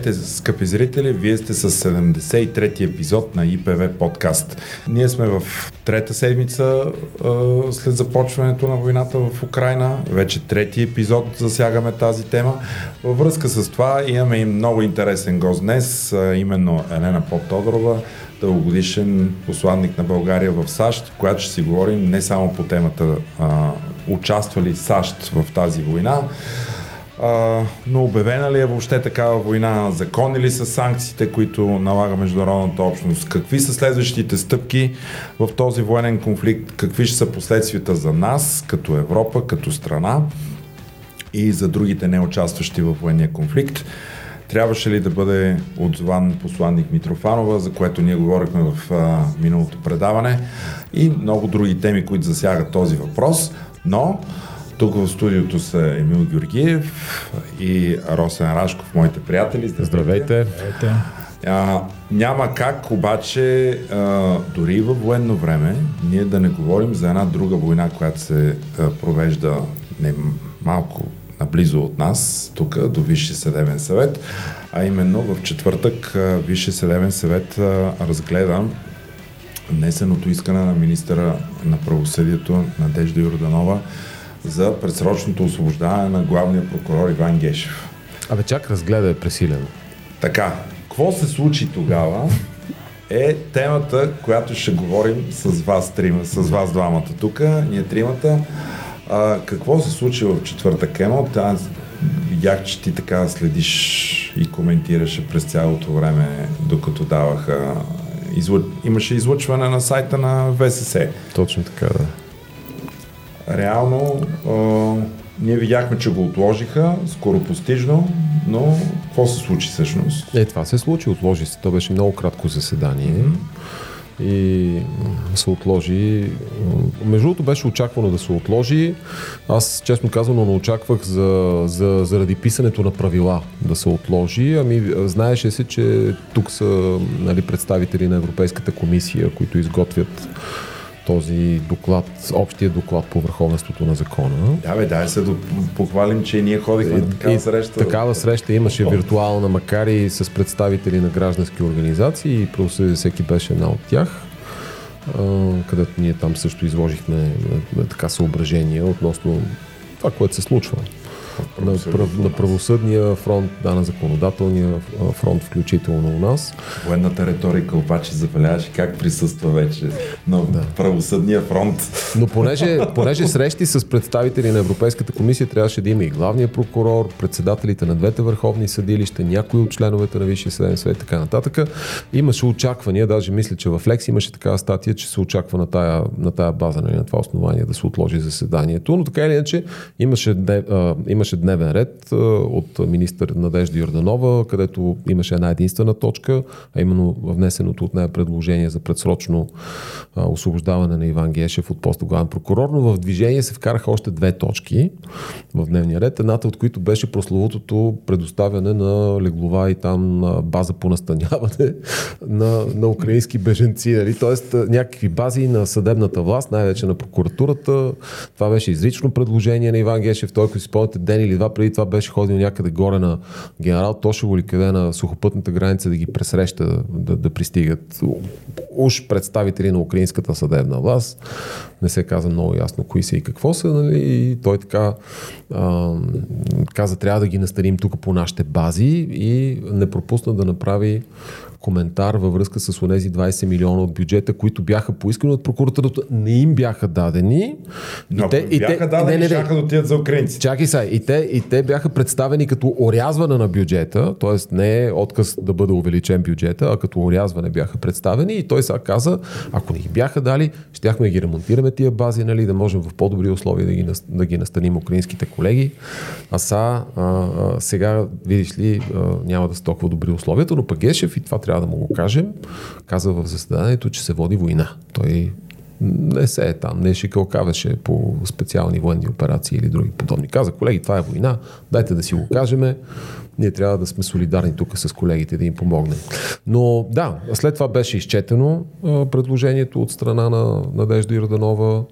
Здравейте, скъпи зрители! Вие сте с 73-ти епизод на ИПВ подкаст. Ние сме в трета седмица а, след започването на войната в Украина. Вече трети епизод засягаме тази тема. Във връзка с това имаме и много интересен гост днес, а, именно Елена Поп-Тодорова, дългогодишен посланник на България в САЩ, която ще си говорим не само по темата а, участва ли САЩ в тази война, но обявена ли е въобще такава война? Закони ли са санкциите, които налага международната общност? Какви са следващите стъпки в този военен конфликт? Какви ще са последствията за нас, като Европа, като страна и за другите неучастващи в военния конфликт? Трябваше ли да бъде отзван посланник Митрофанова, за което ние говорихме в а, миналото предаване и много други теми, които засягат този въпрос, но тук в студиото са Емил Георгиев и Росен Рашков, моите приятели. Здравейте. Здравейте. А, няма как обаче а, дори и във военно време ние да не говорим за една друга война, която се а, провежда не малко наблизо от нас, тук до Висшия съдебен съвет, а именно в четвъртък Висшия съдебен съвет а, разгледа внесеното искане на министъра на правосъдието Надежда Йорданова за предсрочното освобождаване на главния прокурор Иван Гешев. Абе чак разгледа е пресилено. Така, какво се случи тогава е темата, която ще говорим с вас трима, с вас двамата тук, ние тримата. А, какво се случи в четвърта Емо? Аз видях, че ти така следиш и коментираше през цялото време, докато даваха излъ... имаше излъчване на сайта на ВСС. Точно така, да реално а, ние видяхме, че го отложиха скоро постижно, но какво се случи всъщност? Е, това се случи, отложи се. То беше много кратко заседание. Mm-hmm и се отложи. Между другото беше очаквано да се отложи. Аз честно казано не очаквах за, за, заради писането на правила да се отложи. Ами знаеше се, че тук са нали, представители на Европейската комисия, които изготвят този доклад, общия доклад по върховенството на закона. Да, бе, дай се да похвалим, че ние ходихме на такава и, среща. Такава среща имаше виртуална, макар и с представители на граждански организации и просто всеки беше една от тях където ние там също изложихме така съображения относно това, което се случва на, прав, на правосъдния фронт, да, на законодателния фронт, включително у нас. Военната риторика обаче забеляваш как присъства вече на да. правосъдния фронт. Но понеже, понеже срещи с представители на Европейската комисия трябваше да има и главния прокурор, председателите на двете върховни съдилища, някои от членовете на Висшия съден съвет и така нататък, имаше очаквания, даже мисля, че в Лекс имаше такава статия, че се очаква на тая, на тая база, нали, на това основание да се отложи заседанието, но така или иначе имаше, имаше имаше дневен ред от министър Надежда Йорданова, където имаше една единствена точка, а именно внесеното от нея предложение за предсрочно освобождаване на Иван Гешев от поста главен прокурор, но в движение се вкараха още две точки в дневния ред. Едната от които беше прословутото предоставяне на леглова и там база по настаняване на, на украински беженци. Нали? Тоест някакви бази на съдебната власт, най-вече на прокуратурата. Това беше изрично предложение на Иван Гешев. Той, ако си спомняте, ден или два преди това беше ходил някъде горе на генерал Тошево или къде на сухопътната граница да ги пресреща, да, да пристигат уж представители на украинската съдебна власт. Не се каза много ясно кои са и какво са, нали? И той така а, каза, трябва да ги настаним тук по нашите бази и не пропусна да направи коментар във връзка с тези 20 милиона от бюджета, които бяха поискани от прокуратурата, не им бяха дадени. Но и те, и бяха те, дадени, не, не, не, да отидат за украинци. Чакай сега, и те, и те бяха представени като орязване на бюджета, т.е. не е отказ да бъде увеличен бюджета, а като орязване бяха представени и той сега каза, ако не ги бяха дали, щяхме да ги ремонтираме тия бази, нали, да можем в по-добри условия да ги, да ги настаним украинските колеги. А са, а, а, сега, видиш ли, а, няма да са толкова добри условията, но пък Гешев и това трябва да му го кажем, каза в заседанието, че се води война. Той не се е там, не шикалкаваше по специални военни операции или други подобни. Каза, колеги, това е война, дайте да си го кажеме, ние трябва да сме солидарни тук с колегите, да им помогнем. Но да, след това беше изчетено предложението от страна на Надежда Ирданова,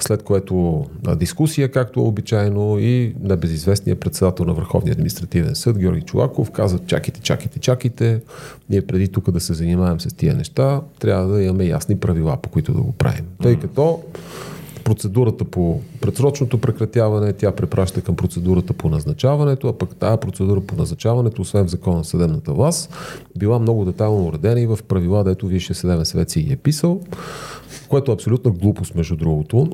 след което дискусия, както е обичайно, и на безизвестния председател на Върховния административен съд, Георги Чулаков, каза, чакайте, чакайте, чакайте, ние преди тук да се занимаем с тия неща, трябва да имаме ясни правила, по които да го правим. Тъй като процедурата по предсрочното прекратяване, тя препраща към процедурата по назначаването, а пък тази процедура по назначаването, освен в закона на съдебната власт, била много детайлно уредена и в правила, дето Висше съдебен съвет си ги е писал, което е абсолютна глупост, между другото.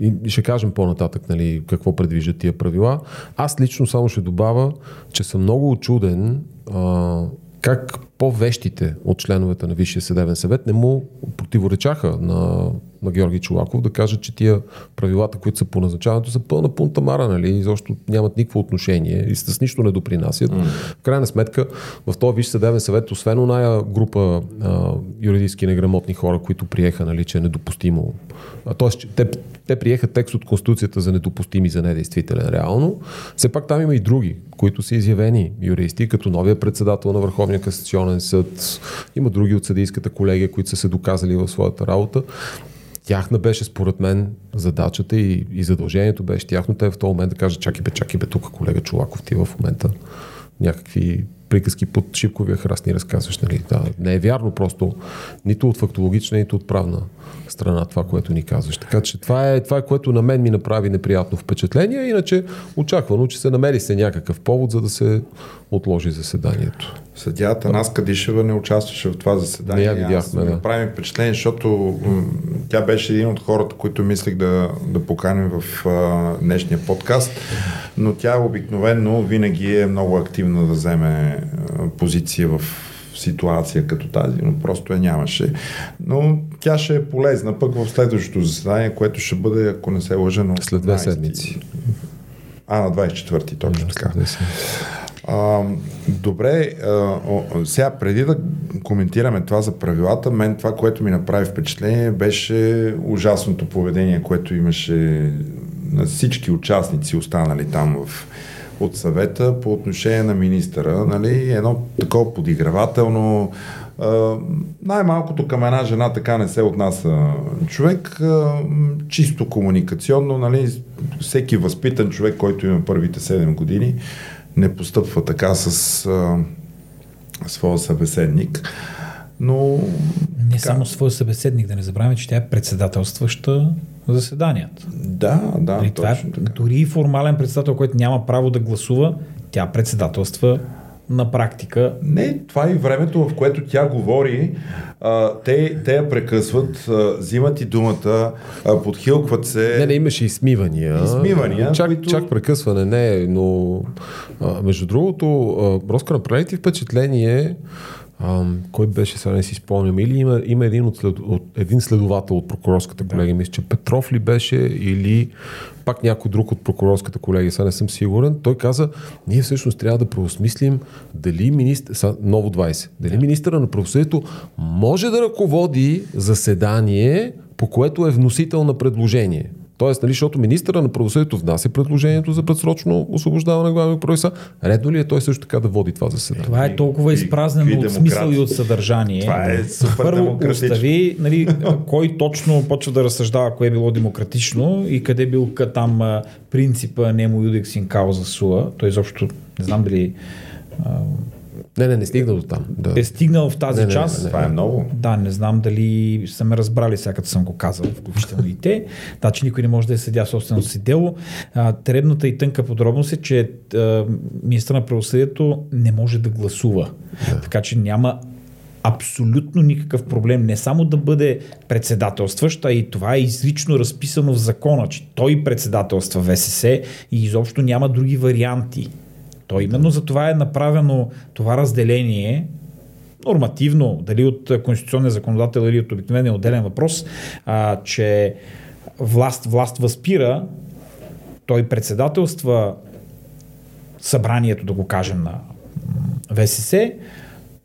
И ще кажем по-нататък нали, какво предвиждат тия правила. Аз лично само ще добавя, че съм много очуден а, как по-вещите от членовете на Висшия съдебен съвет не му противоречаха на, на Георги Чулаков да кажат, че тия правилата, които са по назначаването, са пълна пунтамара, нали, защото нямат никакво отношение и с нищо не допринасят. Mm. В крайна сметка, в този Висш съдебен съвет, освен оная група а, юридически неграмотни хора, които приеха, нали, че е недопустимо. т.е. те, те приеха текст от Конституцията за недопустими за недействителен реално. Все пак там има и други, които са изявени юристи, като новия председател на Върховния касационен съд. Има други от съдийската колегия, които са се доказали в своята работа. Тяхна беше, според мен, задачата и, и задължението беше тяхно. Те в този момент да кажат, чакай бе, чакай бе, тук колега Чулаков, ти в момента някакви приказки под шипковия храст ни разказваш. Нали? Да, не е вярно просто нито от фактологична, нито от правна страна това, което ни казваш. Така че това е, това е което на мен ми направи неприятно впечатление, иначе очаквано, че се намери се някакъв повод, за да се отложи заседанието. Съдята Нас Кадишева не участваше в това заседание. Не я видяхме, да. Направи впечатление, защото м- тя беше един от хората, които мислех да, да поканим в а, днешния подкаст, но тя обикновено винаги е много активна да вземе позиция в ситуация като тази, но просто я нямаше. Но тя ще е полезна пък в следващото заседание, което ще бъде, ако не се лъжа, на След две седмици. А, на 24-ти, точно да, така. А, добре, а, сега преди да коментираме това за правилата, мен това, което ми направи впечатление, беше ужасното поведение, което имаше на всички участници, останали там в от съвета по отношение на министъра. Нали? Едно такова подигравателно, най-малкото към една жена така не се отнася човек, чисто комуникационно, нали, всеки възпитан човек, който има първите 7 години, не постъпва така с а, своя събеседник. Но. Не така... само своя събеседник, да не забравяме, че тя е председателстваща заседанията. Да, да. Нали, това е, дори формален председател, който няма право да гласува, тя председателства на практика. Не, това е и времето, в което тя говори. А, те, те я прекъсват, а, взимат и думата, а, подхилкват се. Не, не, имаше измивания. Измивания. Чак, които... чак прекъсване, не, но а, между другото, а, Роско, направи ти впечатление, кой беше, сега не си спомням, или има, има един, от след, от, един следовател от прокурорската колегия, да. мисля, че Петров ли беше, или пак някой друг от прокурорската колегия, сега не съм сигурен, той каза, ние всъщност трябва да преосмислим дали министър, са, ново 20, дали да. министъра на правосъдието може да ръководи заседание, по което е вносител на предложение. Тоест, нали, защото министъра на правосъдието внася предложението за предсрочно освобождаване на главния прокурор. Редно ли е той също така да води това заседание? Това е толкова изпразнено от смисъл и от съдържание. Това е супер Първо остави нали, кой точно почва да разсъждава кое е било демократично и къде бил там принципа Немо Юдекс ин кауза суа. Той изобщо не знам дали не, не, не стигнал до там. Да. Е стигнал в тази не, не, част. Не, не, това е много. Да, не знам дали са ме разбрали сега, като съм го казал, включително и те. Да, че никой не може да е съдя собственото си дело. А, требната и тънка подробност е, че министър на правосъдието не може да гласува. Да. Така че няма абсолютно никакъв проблем не само да бъде председателстващ, а и това е изрично разписано в закона, че той председателства ВСС и изобщо няма други варианти. То именно за това е направено това разделение, нормативно, дали от конституционния законодател или от обикновения отделен въпрос, а, че власт, власт възпира, той председателства събранието, да го кажем, на ВСС,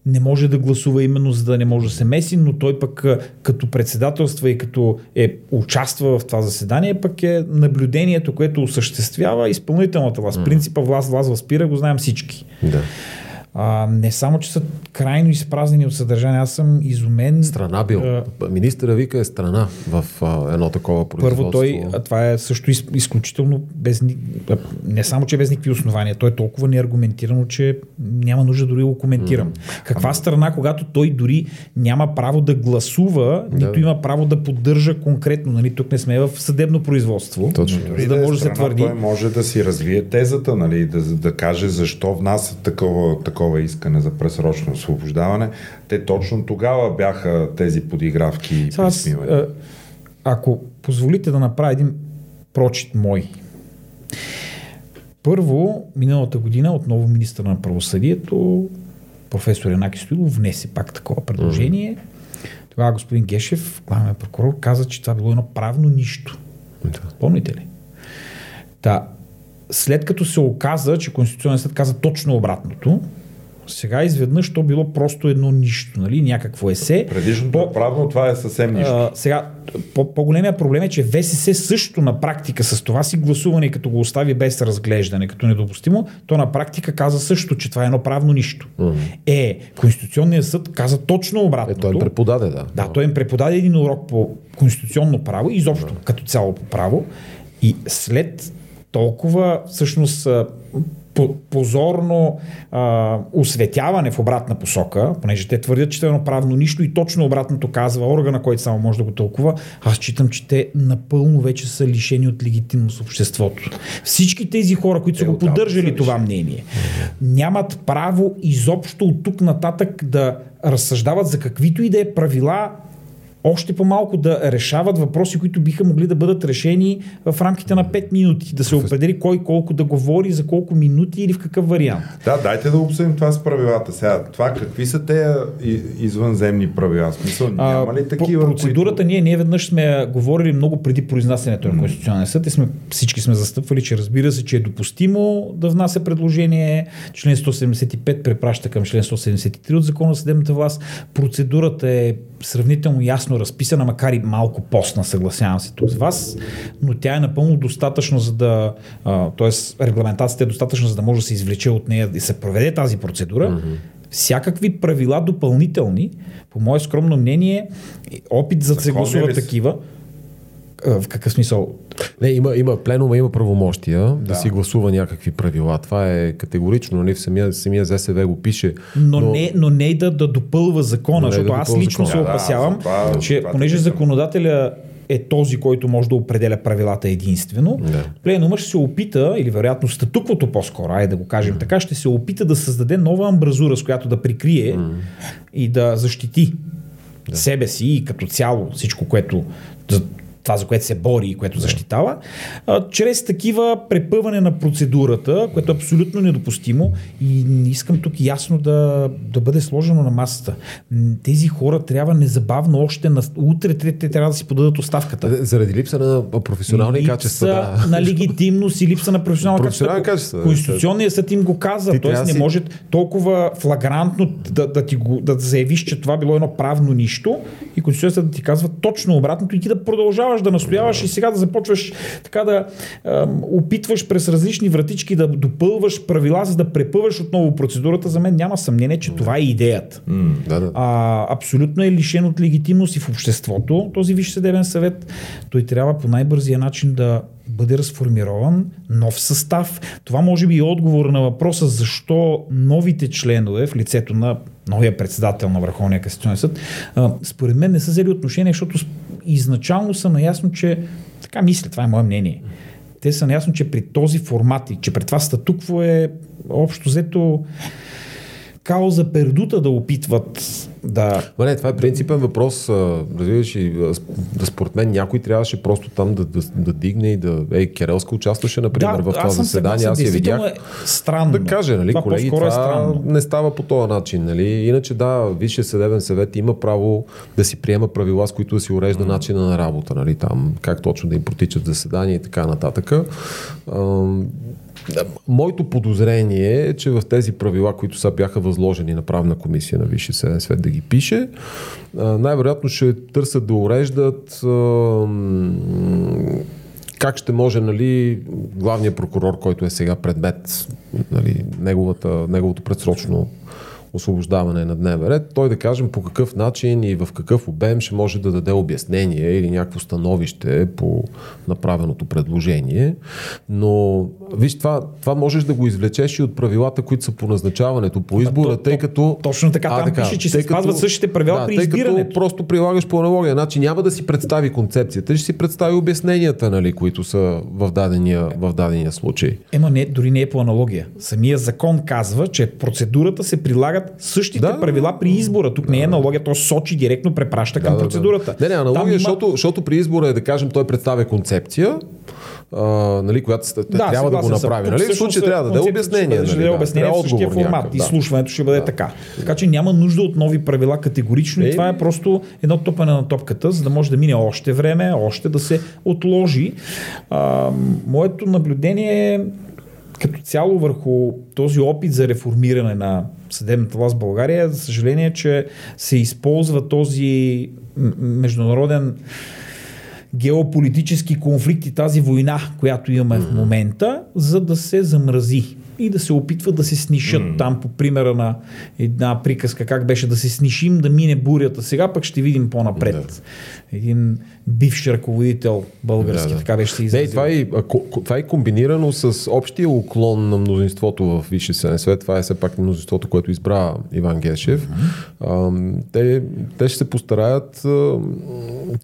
не може да гласува именно за да не може да се меси, но той пък като председателства и като е участва в това заседание, пък е наблюдението, което осъществява изпълнителната власт. Принципа власт, власт възпира, го знаем всички. Да. А, не само, че са крайно изпразнени от съдържание, аз съм изумен. Страна бил. А, Министъра вика е страна в а, едно такова производство. Първо той, а това е също из, изключително без, не само, че без никакви основания, той е толкова неаргументирано, че няма нужда дори да го коментирам. Mm. Каква страна, когато той дори няма право да гласува, да. нито има право да поддържа конкретно, нали, тук не сме в съдебно производство, Точно. За да, да може да се твърди. Той може да си развие тезата, нали, да, да каже защо внася такова, такова такова искане за пресрочно освобождаване, те точно тогава бяха тези подигравки и присмивания. Ако позволите да направя един прочит мой. Първо, миналата година отново министър на правосъдието, професор Янаки Стоилов, внесе пак такова предложение. Mm-hmm. Тогава господин Гешев, главен прокурор, каза, че това било едно правно нищо. Mm-hmm. Помните ли? Та, след като се оказа, че Конституционният съд каза точно обратното, сега изведнъж то било просто едно нищо, нали? някакво есе. Предишното по, правно това е съвсем нищо. А, сега, по, по-големия проблем е, че ВСС също на практика с това си гласуване, като го остави без разглеждане, като недопустимо, то на практика каза също, че това е едно правно нищо. Mm-hmm. Е, Конституционният съд каза точно обратното. Е, той им преподаде, да. Да, той им преподаде един урок по конституционно право, изобщо yeah. като цяло по право. И след толкова всъщност позорно а, осветяване в обратна посока, понеже те твърдят, че е едно правно нищо и точно обратното казва органа, който само може да го тълкува, аз считам, че те напълно вече са лишени от легитимност обществото. Всички тези хора, които са го поддържали това мнение, нямат право изобщо от тук нататък да разсъждават за каквито и да е правила още по-малко да решават въпроси, които биха могли да бъдат решени в рамките на 5 минути. Да се определи кой колко да говори, за колко минути или в какъв вариант. Да, дайте да обсъдим това с правилата. Сега, това какви са те извънземни правила? Смисъл, няма ли такива? Процедурата които... ние, ние веднъж сме говорили много преди произнасянето на Конституционния съд и сме, всички сме застъпвали, че разбира се, че е допустимо да внася предложение. Член 175 препраща към член 173 от Закона за съдебната власт. Процедурата е сравнително ясно разписана, макар и малко постна, съгласявам се тук с вас, но тя е напълно достатъчно за да, т.е. регламентацията е достатъчно за да може да се извлече от нея и се проведе тази процедура. Mm-hmm. Всякакви правила допълнителни, по мое скромно мнение, опит за да се гласуват такива, в какъв смисъл? Не, има, има пленума, има правомощия да. да си гласува някакви правила. Това е категорично, нали, в самия, самия ЗСВ го пише. Но, но... Не, но не да, да допълва закона, защото да аз лично закона. се опасявам, да, да, това, че това, понеже законодателя е този, който може да определя правилата единствено. Да. Пленума ще се опита, или вероятно статуквото по-скоро, айде да го кажем mm. така, ще се опита да създаде нова амбразура, с която да прикрие mm. и да защити да. себе си и като цяло всичко, което това, за което се бори и което защитава, а, чрез такива препъване на процедурата, което е абсолютно недопустимо и искам тук ясно да, да бъде сложено на масата. Тези хора трябва незабавно още на утре те, трябва да си подадат оставката. Заради липса на професионални липса качества. Да. на легитимност и липса на професионални качества. качества. Конституционният съд им го каза. Тоест не си... може толкова флагрантно да, да, ти го, да заявиш, че това било едно правно нищо и Конституционният съд да ти казва точно обратното и ти да продължаваш продължаваш да настояваш и сега да започваш така да е, опитваш през различни вратички да допълваш правила, за да препъваш отново процедурата, за мен няма съмнение, че това е идеята. Mm, да, да. А, абсолютно е лишен от легитимност и в обществото този Висш съдебен съвет. Той трябва по най-бързия начин да бъде разформирован нов състав. Това може би е отговор на въпроса защо новите членове в лицето на новия председател на Върховния касационен съд, според мен не са взели отношение, защото изначално са наясно, че така мисля, това е мое мнение. Те са наясно, че при този формат и че при това статукво е общо взето кауза пердута да опитват да. Ма не, това е принципен въпрос. Разбираш, и, според мен някой трябваше просто там да, да, да дигне и да. Ей, Керелска участваше, например, да, в това заседание. Аз я видях. Е странно. Да каже, нали, това колеги, това е странно. не става по този начин. Нали? Иначе да, Висшия съдебен съвет има право да си приема правила, с които да си урежда mm. начина на работа. Нали? Там, как точно да им протичат заседания и така нататък Моето подозрение е, че в тези правила, които са бяха възложени на правна комисия на Висшия съден свет да ги пише, най-вероятно ще търсят да уреждат как ще може нали, главният прокурор, който е сега предмет, нали, неговата, неговото предсрочно освобождаване на дневен ред, той да кажем по какъв начин и в какъв обем ще може да даде обяснение или някакво становище по направеното предложение. Но виж, това, това можеш да го извлечеш и от правилата, които са по назначаването по избора, то, тъй като... Точно така, там така, пише, че се спазват същите правила да, при тъй избирането. Като просто прилагаш по аналогия. Значи няма да си представи концепцията, ще си представи обясненията, нали, които са в дадения, в дадения случай. Ема не, дори не е по аналогия. Самия закон казва, че процедурата се прилага прилагат същите да, правила при избора. Тук да, не е аналогия, то Сочи директно препраща да, към процедурата. Да, Не, не, аналогия, има... защото, защото при избора е да кажем, той представя концепция, а, нали, която да, трябва да го направи. Нали? В случай трябва да даде обяснение. Нали, да, обяснение в същия формат. Да. Изслушването ще бъде да. така. Така че няма нужда от нови правила категорично е, и това е просто едно топане на топката, за да може да мине още време, още да се отложи. А, моето наблюдение е като цяло върху този опит за реформиране на съдебната власт в България, за съжаление, че се използва този международен геополитически конфликт и тази война, която имаме в момента, за да се замрази и да се опитват да се снишат mm. там по примера на една приказка, как беше да се снишим, да мине бурята. Сега пък ще видим по-напред. Да. Един бивш ръководител български, да, да. така беше се изразил. това, е, това е комбинирано с общия уклон на мнозинството в Висше Съден свет. Това е все пак мнозинството, което избра Иван Гешев. Mm-hmm. А, те, те ще се постараят а,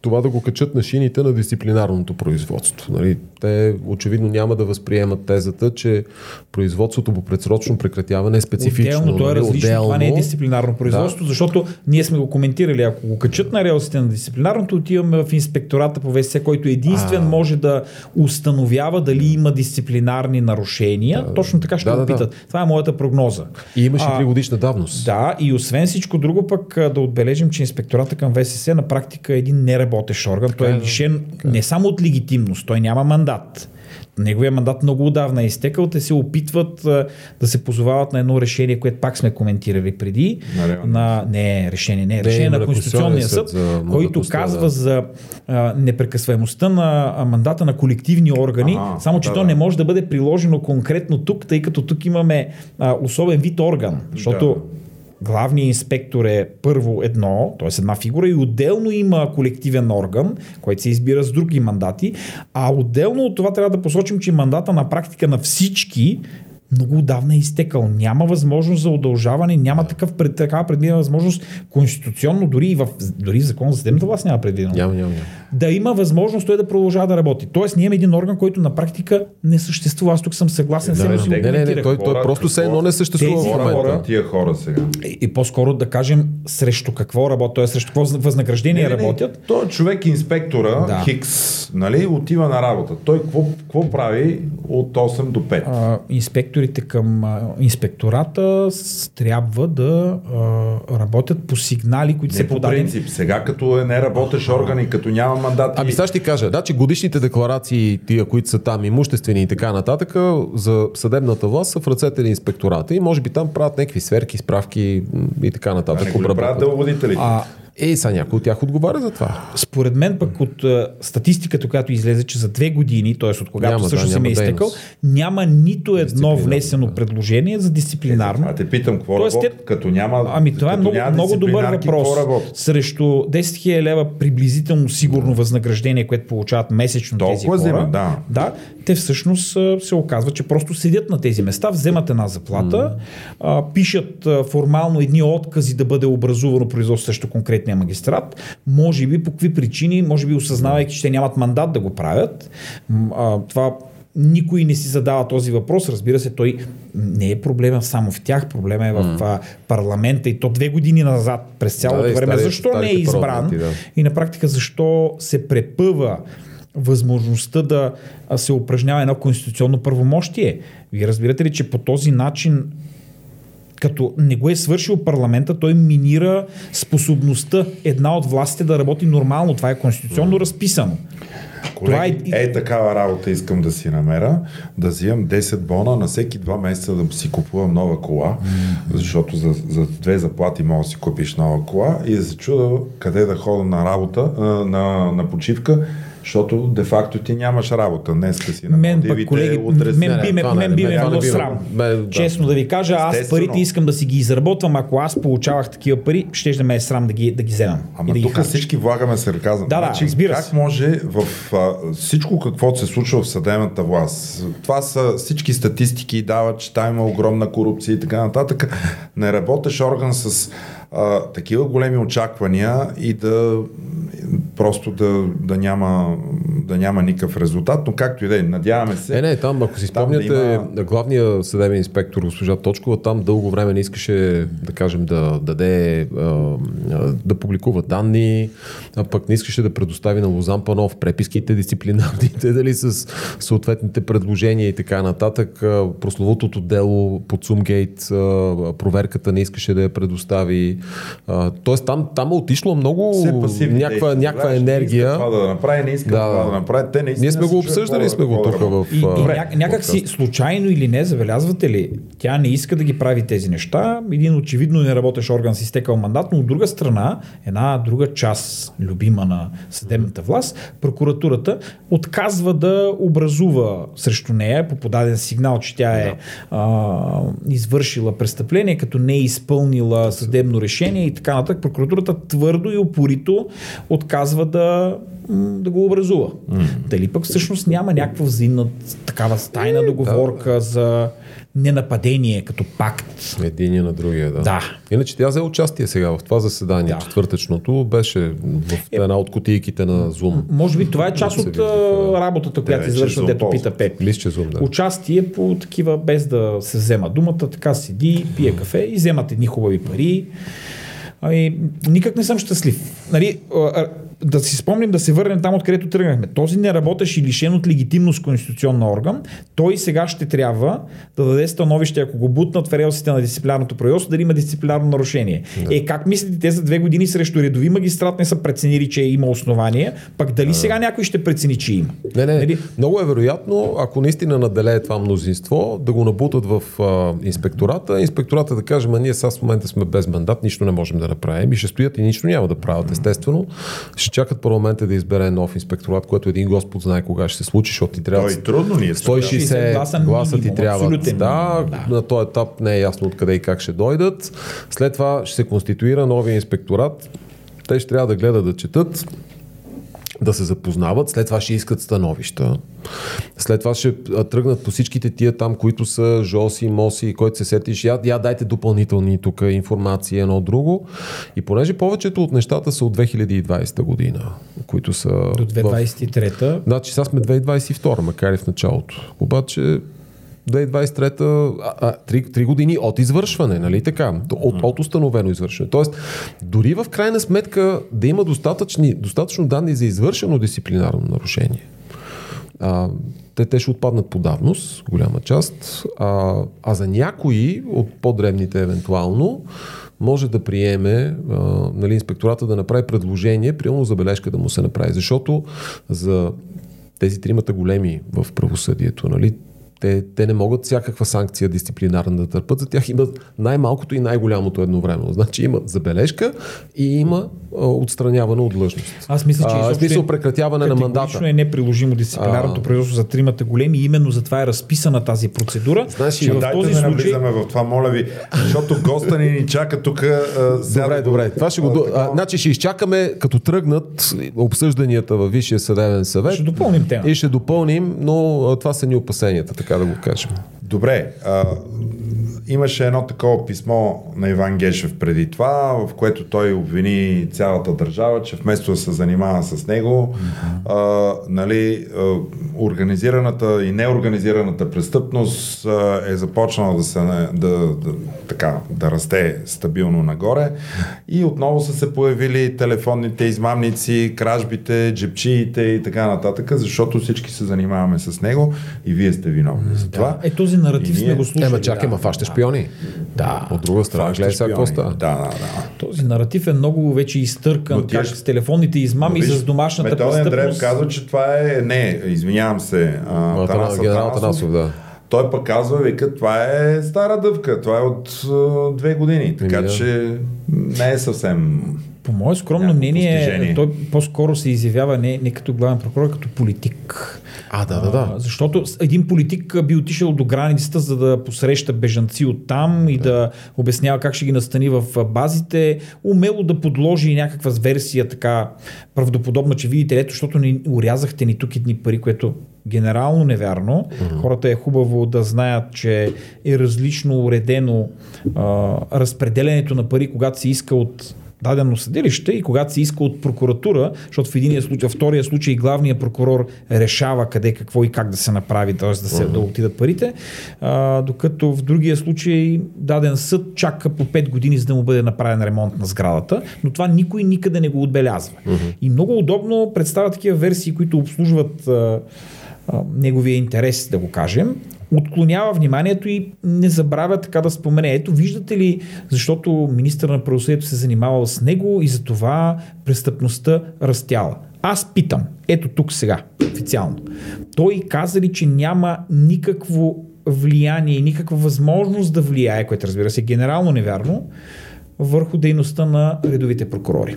това да го качат на шините на дисциплинарното производство. Нали? Те очевидно няма да възприемат тезата, че производството по предсрочно прекратяване е специфично. Отделно, то е нали? различно. Отделно. Това не е дисциплинарно производство, да. защото ние сме го коментирали. Ако го качат на релсите на дисциплинарното, отиваме в инспектората по ВСС, който единствен а. може да установява дали има дисциплинарни нарушения. Да, Точно така ще да, го питат. Да, да. Това е моята прогноза. И имаше три годишна давност. Да, и освен всичко друго пък да отбележим, че инспектората към ВСС на практика е един неработещ орган. Той е, е лишен не само от легитимност, той няма мандат. Неговия мандат много отдавна е изтекал. Те се опитват а, да се позовават на едно решение, което пак сме коментирали преди. На, на не решение, не решение на Конституционния съд, съд който казва да. за а, непрекъсваемостта на а, мандата на колективни органи, ага, само че да, то да. не може да бъде приложено конкретно тук, тъй като тук имаме а, особен вид орган. Защото да главният инспектор е първо едно, т.е. една фигура и отделно има колективен орган, който се избира с други мандати, а отделно от това трябва да посочим, че мандата на практика на всички много отдавна е изтекал. Няма възможност за удължаване, няма такъв, такава предвидена възможност конституционно, дори и в, дори в закон за съдебната власт няма предвидено. Няма, няма, няма. Да има възможност той да продължава да работи. Тоест, ние имаме един орган, който на практика не съществува. Аз тук съм съгласен с него. Не, не, не, не, той, той просто все едно не съществува в момента. Хора, тия хора сега. И, и по-скоро да кажем срещу какво работят, т.е. срещу какво възнаграждение не, не, работят. Той човек, инспектора, да. Хикс, нали, отива на работа. Той какво, какво прави от 8 до 5? А, инспекторите към инспектората трябва да а, работят по сигнали, които не се подадени. по принцип. Сега като е не работеш орган и като няма мандат. Ами сега ще ти кажа, да, че годишните декларации, тия, които са там, имуществени и така нататък, за съдебната власт са в ръцете на инспектората и може би там правят някакви сверки, справки и така нататък. А не го правят деловодителите. А, е, са някой от тях отговаря за това. Според мен пък от а, статистиката, която излезе, че за две години, т.е. от когато няма, също да, се е изтекал, няма нито едно внесено да. предложение за дисциплинарно. А те питам, какво Тоест, работ, те... като няма Ами това е много, много добър въпрос. Срещу 10 000 лева приблизително сигурно да. възнаграждение, което получават месечно Толкова тези хора. Взема, да. да. те всъщност се оказва, че просто седят на тези места, вземат една заплата, mm. а, пишат а, формално едни откази да бъде образувано производство срещу конкретни съответния магистрат, може би по какви причини, може би осъзнавайки, че те нямат мандат да го правят. Това никой не си задава този въпрос. Разбира се, той не е проблема само в тях, проблема е в mm. парламента и то две години назад, през цялото да, време. Стари, защо не е избран да. и на практика защо се препъва възможността да се упражнява едно конституционно първомощие. Вие разбирате ли, че по този начин като не го е свършил парламента, той минира способността една от властите да работи нормално. Това е конституционно разписано. Колеги, Това е... е такава работа искам да си намеря, да взимам 10 бона на всеки два месеца да си купувам нова кола, защото за, за две заплати мога да си купиш нова кола и да се чуда къде да ходя на работа, на, на почивка, защото де-факто ти нямаш работа. Днес си на Мен пък, колеги, утре мен би ме, мен би ме било би срам. да. Честно да ви кажа, аз парите искам да си ги изработвам. Ако аз получавах такива пари, ще да ме е срам да ги, да ги вземам. Ама да тук всички влагаме сарказъм. Да, да, значи, разбира как се. може в а, всичко каквото се случва в съдебната власт, това са всички статистики дават, че там има огромна корупция и така нататък, не работеш орган с а, такива големи очаквания и да просто да, да, няма, да няма никакъв резултат, но както и да е, надяваме се. Е, не, там, ако си спомняте, да има- главният съдебен инспектор, госпожа Точкова, там дълго време не искаше, да кажем, да даде, да публикува данни, а пък не искаше да предостави на Лозан Панов преписките, дисциплинарните, дали с съответните предложения и така нататък. Прословутото дело под Сумгейт, проверката не искаше да я предостави. Тоест там, там е отишло много някаква, някаква Знаеш, Не енергия. иска това да направи, не иска Да. това да направи. Те наистина Ние сме го обсъждали, сме да- го да тук в... И, и ня, някак си, случайно или не, забелязвате ли, тя не иска да ги прави тези неща. Един очевидно не работещ орган си изтекал мандат, но от друга страна, една друга част, любима на съдебната власт, прокуратурата, отказва да образува срещу нея по подаден сигнал, че тя е а, извършила престъпление, като не е изпълнила съдебно решение и така нататък. Прокуратурата твърдо и упорито отказва да, да го образува. Дали пък всъщност няма някаква взаимна такава стайна договорка за ненападение като пакт. Единия на другия, да. Да. Иначе тя взе участие сега в това заседание, Да. четвъртъчното, беше в една от кутийките на Zoom. Може би това е част от да. работата, която вече извършва, дето пита Пеп. Че Zoom, да. Участие по такива, без да се взема думата, така седи, пие кафе и вземат едни хубави пари. Ами, никак не съм щастлив. Нали, да си спомним да се върнем там, откъдето тръгнахме. Този не работеше и лишен от легитимност конституционна орган. Той сега ще трябва да даде становище, ако го бутнат в релсите на дисциплинарното производство, дали има дисциплинарно нарушение. Да. Е, как мислите, те за две години срещу редови магистрат не са преценили, че има основание, пък дали сега някой ще прецени, че има? Не, не, Нали? много е вероятно, ако наистина наделее това мнозинство, да го набутат в а, инспектората. Инспектората да каже, ма ние сега в момента сме без мандат, нищо не можем да направим и ще стоят и нищо няма да правят, естествено. Чакат парламента да избере нов инспекторат, което един господ знае кога ще се случи, защото ти трябва Той трудно ни е. 160 гласа гласа ти трябва. Да, да. на този етап не е ясно откъде и как ще дойдат. След това ще се конституира новия инспекторат. Те ще трябва да гледат да четат, да се запознават, след това ще искат становища. След това ще тръгнат по всичките тия там, които са ЖОСи, МОСи, който се сетиш, я, я дайте допълнителни тук информации, едно друго. И понеже повечето от нещата са от 2020 година, които са... До в- 2023-та. Значи сега сме 2022, макар и в началото. Обаче 2023-та, а, а, три, години от извършване, нали така? От, от установено извършване. Тоест, дори в крайна сметка да има достатъчни, достатъчно данни за извършено дисциплинарно нарушение. А, те, те ще отпаднат по давност, голяма част, а, а за някои от по-древните евентуално може да приеме а, нали, инспектората да направи предложение, примерно забележка да му се направи. Защото за тези тримата големи в правосъдието, нали, те, те не могат всякаква санкция дисциплинарна да търпат. За тях имат най-малкото и най-голямото едновременно. Значи има забележка и има а, отстраняване от длъжност. Аз мисля, че А, смисъл е прекратяване на мандата. Е неприложимо дисциплинарното А. производство за тримата големи. Именно затова е разписана тази процедура. Знаеш, че в Дайте този да не случай навлизаме в това, моля ви, защото госта ни ни чака тук. Добре, добре. Това ще го. А, значи ще изчакаме, като тръгнат обсъжданията във Висшия съдебен съвет. ще допълним тема. И ще допълним, но а, това са ни опасенията, така да го кажем. Добре, а, имаше едно такова писмо на Иван Гешев преди това, в което той обвини цялата държава, че вместо да се занимава с него, а, нали, а, организираната и неорганизираната престъпност а, е започнала да, се, да, да, така, да расте стабилно нагоре и отново са се появили телефонните измамници, кражбите, джепчиите и така нататък, защото всички се занимаваме с него и вие сте виновни за това. Е, този наратив И сме ние- го слушали. Ема чакай, да. ма фащаш шпиони. Да. От друга страна, Фаща гледай сега какво става. Да, да, да. Този наратив е много вече изтъркан, Но как ще- с телефонните измами Виж, с домашната Методен Андреев престъпност. казва, че това е... Не, извинявам се. А, Генерал Атанасов. Танасов, да. Той пък казва, вика, това е стара дъвка, това е от а, две години, така Еми, да. че не е съвсем... По мое скромно мнение, постижение. той по-скоро се изявява не, не като главен прокурор, а като политик. А, да, да, да. А, Защото един политик би отишъл до границата, за да посреща бежанци от там и да обяснява как ще ги настани в базите, умело да подложи някаква версия така правдоподобна, че видите, ето, защото ни урязахте ни тук едни пари, което генерално невярно. Хората е хубаво да знаят, че е различно уредено а, разпределението на пари, когато се иска от дадено съдилище и когато се иска от прокуратура, защото в единия случай, втория случай главният прокурор решава къде, какво и как да се направи, т.е. да, се, да отидат парите, а, докато в другия случай даден съд чака по 5 години, за да му бъде направен ремонт на сградата, но това никой никъде не го отбелязва. И много удобно представя такива версии, които обслужват а, неговия интерес, да го кажем, отклонява вниманието и не забравя така да спомене. Ето, виждате ли, защото министър на правосъдието се занимавал с него и за това престъпността растяла. Аз питам, ето тук сега, официално. Той каза ли, че няма никакво влияние никаква възможност да влияе, което разбира се е генерално невярно, върху дейността на редовите прокурори.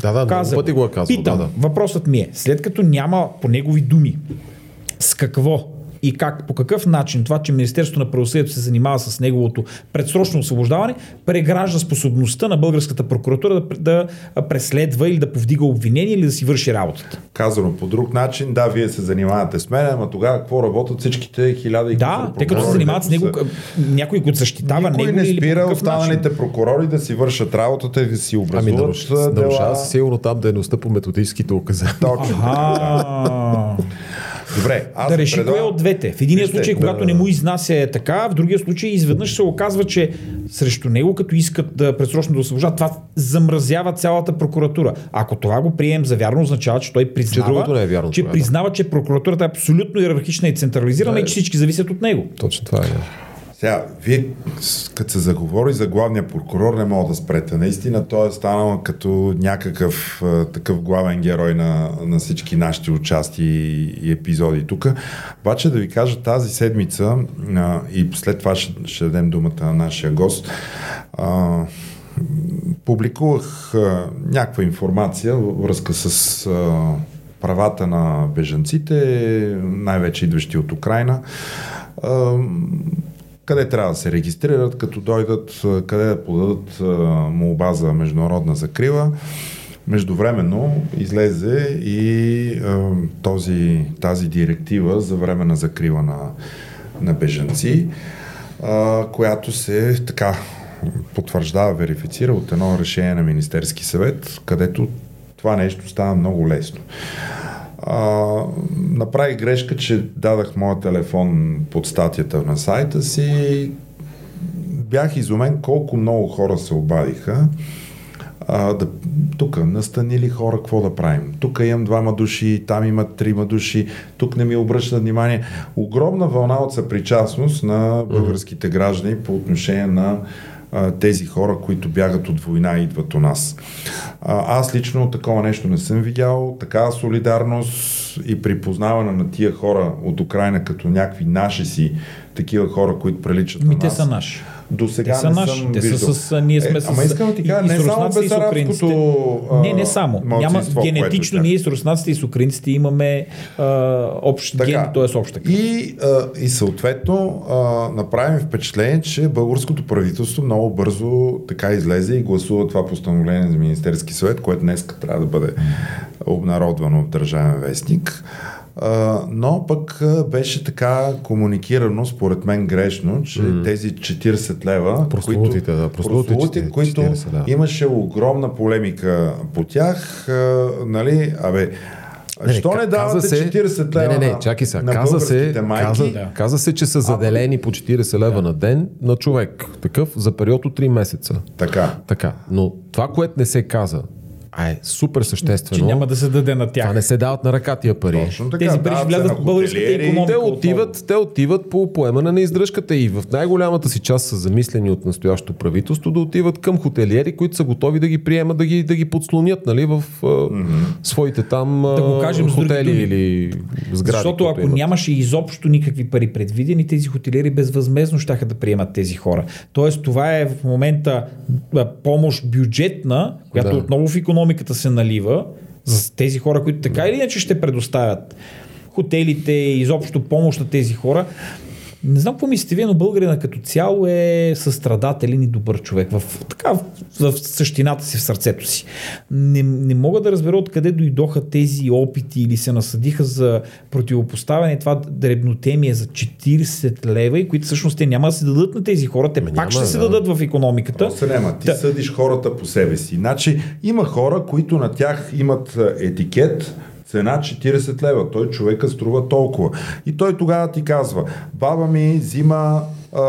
Да, да, много Каза пъти го е казал. Питам, Да, да. въпросът ми е, след като няма по негови думи с какво и как, по какъв начин това, че Министерството на правосъдието се занимава с неговото предсрочно освобождаване, прегражда способността на българската прокуратура да, да преследва или да повдига обвинение или да си върши работата. Казано по друг начин, да, вие се занимавате с мен, ама тогава какво работят всичките хиляда и Да, те като се занимават с него, някой, който защитава Никой него не спира останалите начин. прокурори да си вършат работата и да си Ами образуват наруш, а, дела. нарушава сигурно там дейността по методическите указания. Точно. Добре, аз да реши предлагам- кое от двете. В единия Вижте, случай, да, когато да, не да. му изнася е така, в другия случай изведнъж се оказва, че срещу него, като искат да предсрочно да освобождат, това замразява цялата прокуратура. Ако това го прием за вярно, означава, че той признава, другото не е вярно че, тогава. признава, че прокуратурата е абсолютно иерархична и централизирана Да. и че всички зависят от него. Точно това е. Сега, вие, като се заговори за главния прокурор, не мога да спрете. Наистина той е станал като някакъв а, такъв главен герой на, на всички нашите участия и, и епизоди тук. Обаче да ви кажа, тази седмица а, и след това ще, ще дадем думата на нашия гост, а, публикувах а, някаква информация във връзка с а, правата на бежанците, най-вече идващи от Украина. А, къде трябва да се регистрират, като дойдат, къде да подадат молба за международна закрила. Междувременно излезе и а, този, тази директива за временна закрила на, на бежанци, а, която се така потвърждава, верифицира от едно решение на Министерски съвет, където това нещо става много лесно. А, направих грешка, че дадах моя телефон под статията на сайта си. Бях изумен колко много хора се обадиха. А, да, тук настанили хора, какво да правим? Тук имам двама души, там имат трима души, тук не ми обръщат внимание. Огромна вълна от съпричастност на българските граждани по отношение на а, тези хора, които бягат от война и идват у нас. А, аз лично такова нещо не съм видял. Такава солидарност и припознаване на тия хора от Украина като някакви наши си такива хора, които приличат Ми на те нас. са наши. До сега Те са не наши. съм Те са виждал. с- ние сме е, с- Ама искам да ти кажа, и не само бесарабското Не, не само. Няма, генетично ние с руснаците и с украинците имаме а, общ Така. ген, т.е. общ такъв. И, а, и съответно а, направим впечатление, че българското правителство много бързо така излезе и гласува това постановление за Министерски съвет, което днес трябва да бъде обнародвано в Държавен вестник. А, но пък беше така комуникирано, според мен грешно, че mm. тези 40 лева, Прословутите, да, прословутите прословути, които 40, да. имаше огромна полемика по тях, а, нали, абе, Не, Що не ка- давате се- 40 лева Не, не, не, чакай сега. на Каза се, майки? каза, Да. каза се, че са заделени по 40 лева на ден на човек. Такъв за период от 3 месеца. Така. Така. Но това, което не се каза, а е супер съществено. Че няма да се даде на тях. Това не се дават на ръка тия пари. Точно така. Тези пари се влязат в българската хотелиери. икономика. Те отново. отиват, те отиват по поемане на издръжката и в най-голямата си част са замислени от настоящото правителство да отиват към хотелиери, които са готови да ги приемат, да ги, да ги подслонят нали, в mm-hmm. своите там Да го кажем хотели думи. или сгради. Защото ако имат. нямаше изобщо никакви пари предвидени, тези хотелиери безвъзмезно ще да приемат тези хора. Тоест това е в момента помощ бюджетна, която Да. отново в економиката се налива за тези хора, които така или иначе ще предоставят хотелите и изобщо помощ на тези хора. Не знам какво мислите вие, но българина като цяло е състрадателен и добър човек. В, така, в, в същината си, в сърцето си. Не, не мога да разбера откъде дойдоха тези опити или се насъдиха за противопоставяне това дребнотемие за 40 лева и които всъщност те няма да се дадат на тези хора, те Ма пак няма, ще се да. дадат в економиката. Просто няма. Ти Да. съдиш хората по себе си. Значи има хора, които на тях имат а, етикет, цена 40 лева. Той човека струва толкова. И той тогава ти казва, баба ми взима а,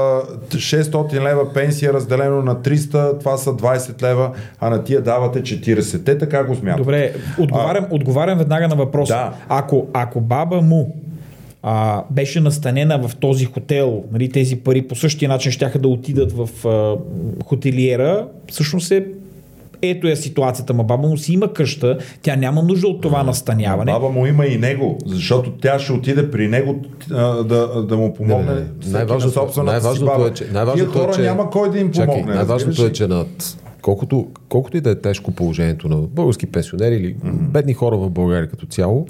600 лева пенсия разделено на 300, това са 20 лева, а на тия давате 40. Те така го смятат. Добре, отговарям, отговарям веднага на въпроса. Да. Ако, ако баба му а, беше настанена в този хотел, нали, тези пари по същия начин ще да отидат в а, хотелиера, всъщност е ето е ситуацията, ма баба му си има къща, тя няма нужда от това настаняване. Баба му има и него, защото тя ще отиде при него а, да, да му помогне. Не, не, не. всеки Най-важното- на собствената си най-важното е, че- най-важното Тия е, хора че- няма кой да им Чакай, помогне. най-важното разбираш е, че над колкото, колкото и да е тежко положението на български пенсионери или бедни хора в България като цяло,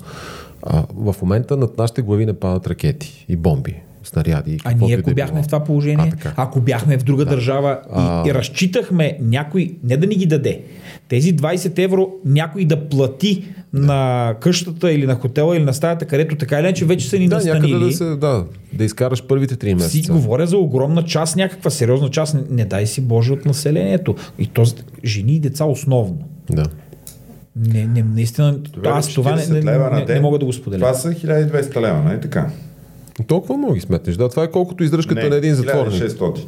а, в момента над нашите глави не падат ракети и бомби, снаряди. А ние ако да е бяхме било. в това положение, А, така. ако бяхме в друга държава и, А. и разчитахме някой, не да ни ги даде, тези 20 евро някой да плати на къщата или на хотела или на стаята, където така или иначе вече са ни Да, настанили. да, се, да, да изкараш първите три Си месеца. говоря за огромна част, някаква сериозна част, не, не дай си Боже от населението. И то жени и деца основно. Да. Не, не, наистина, Добре, аз това не, 40 не, не, не мога да го споделя. Това са 1200 лева, нали така? Толкова мога ги сметнеш. Да, това е колкото издръжката на един затворник. 1600.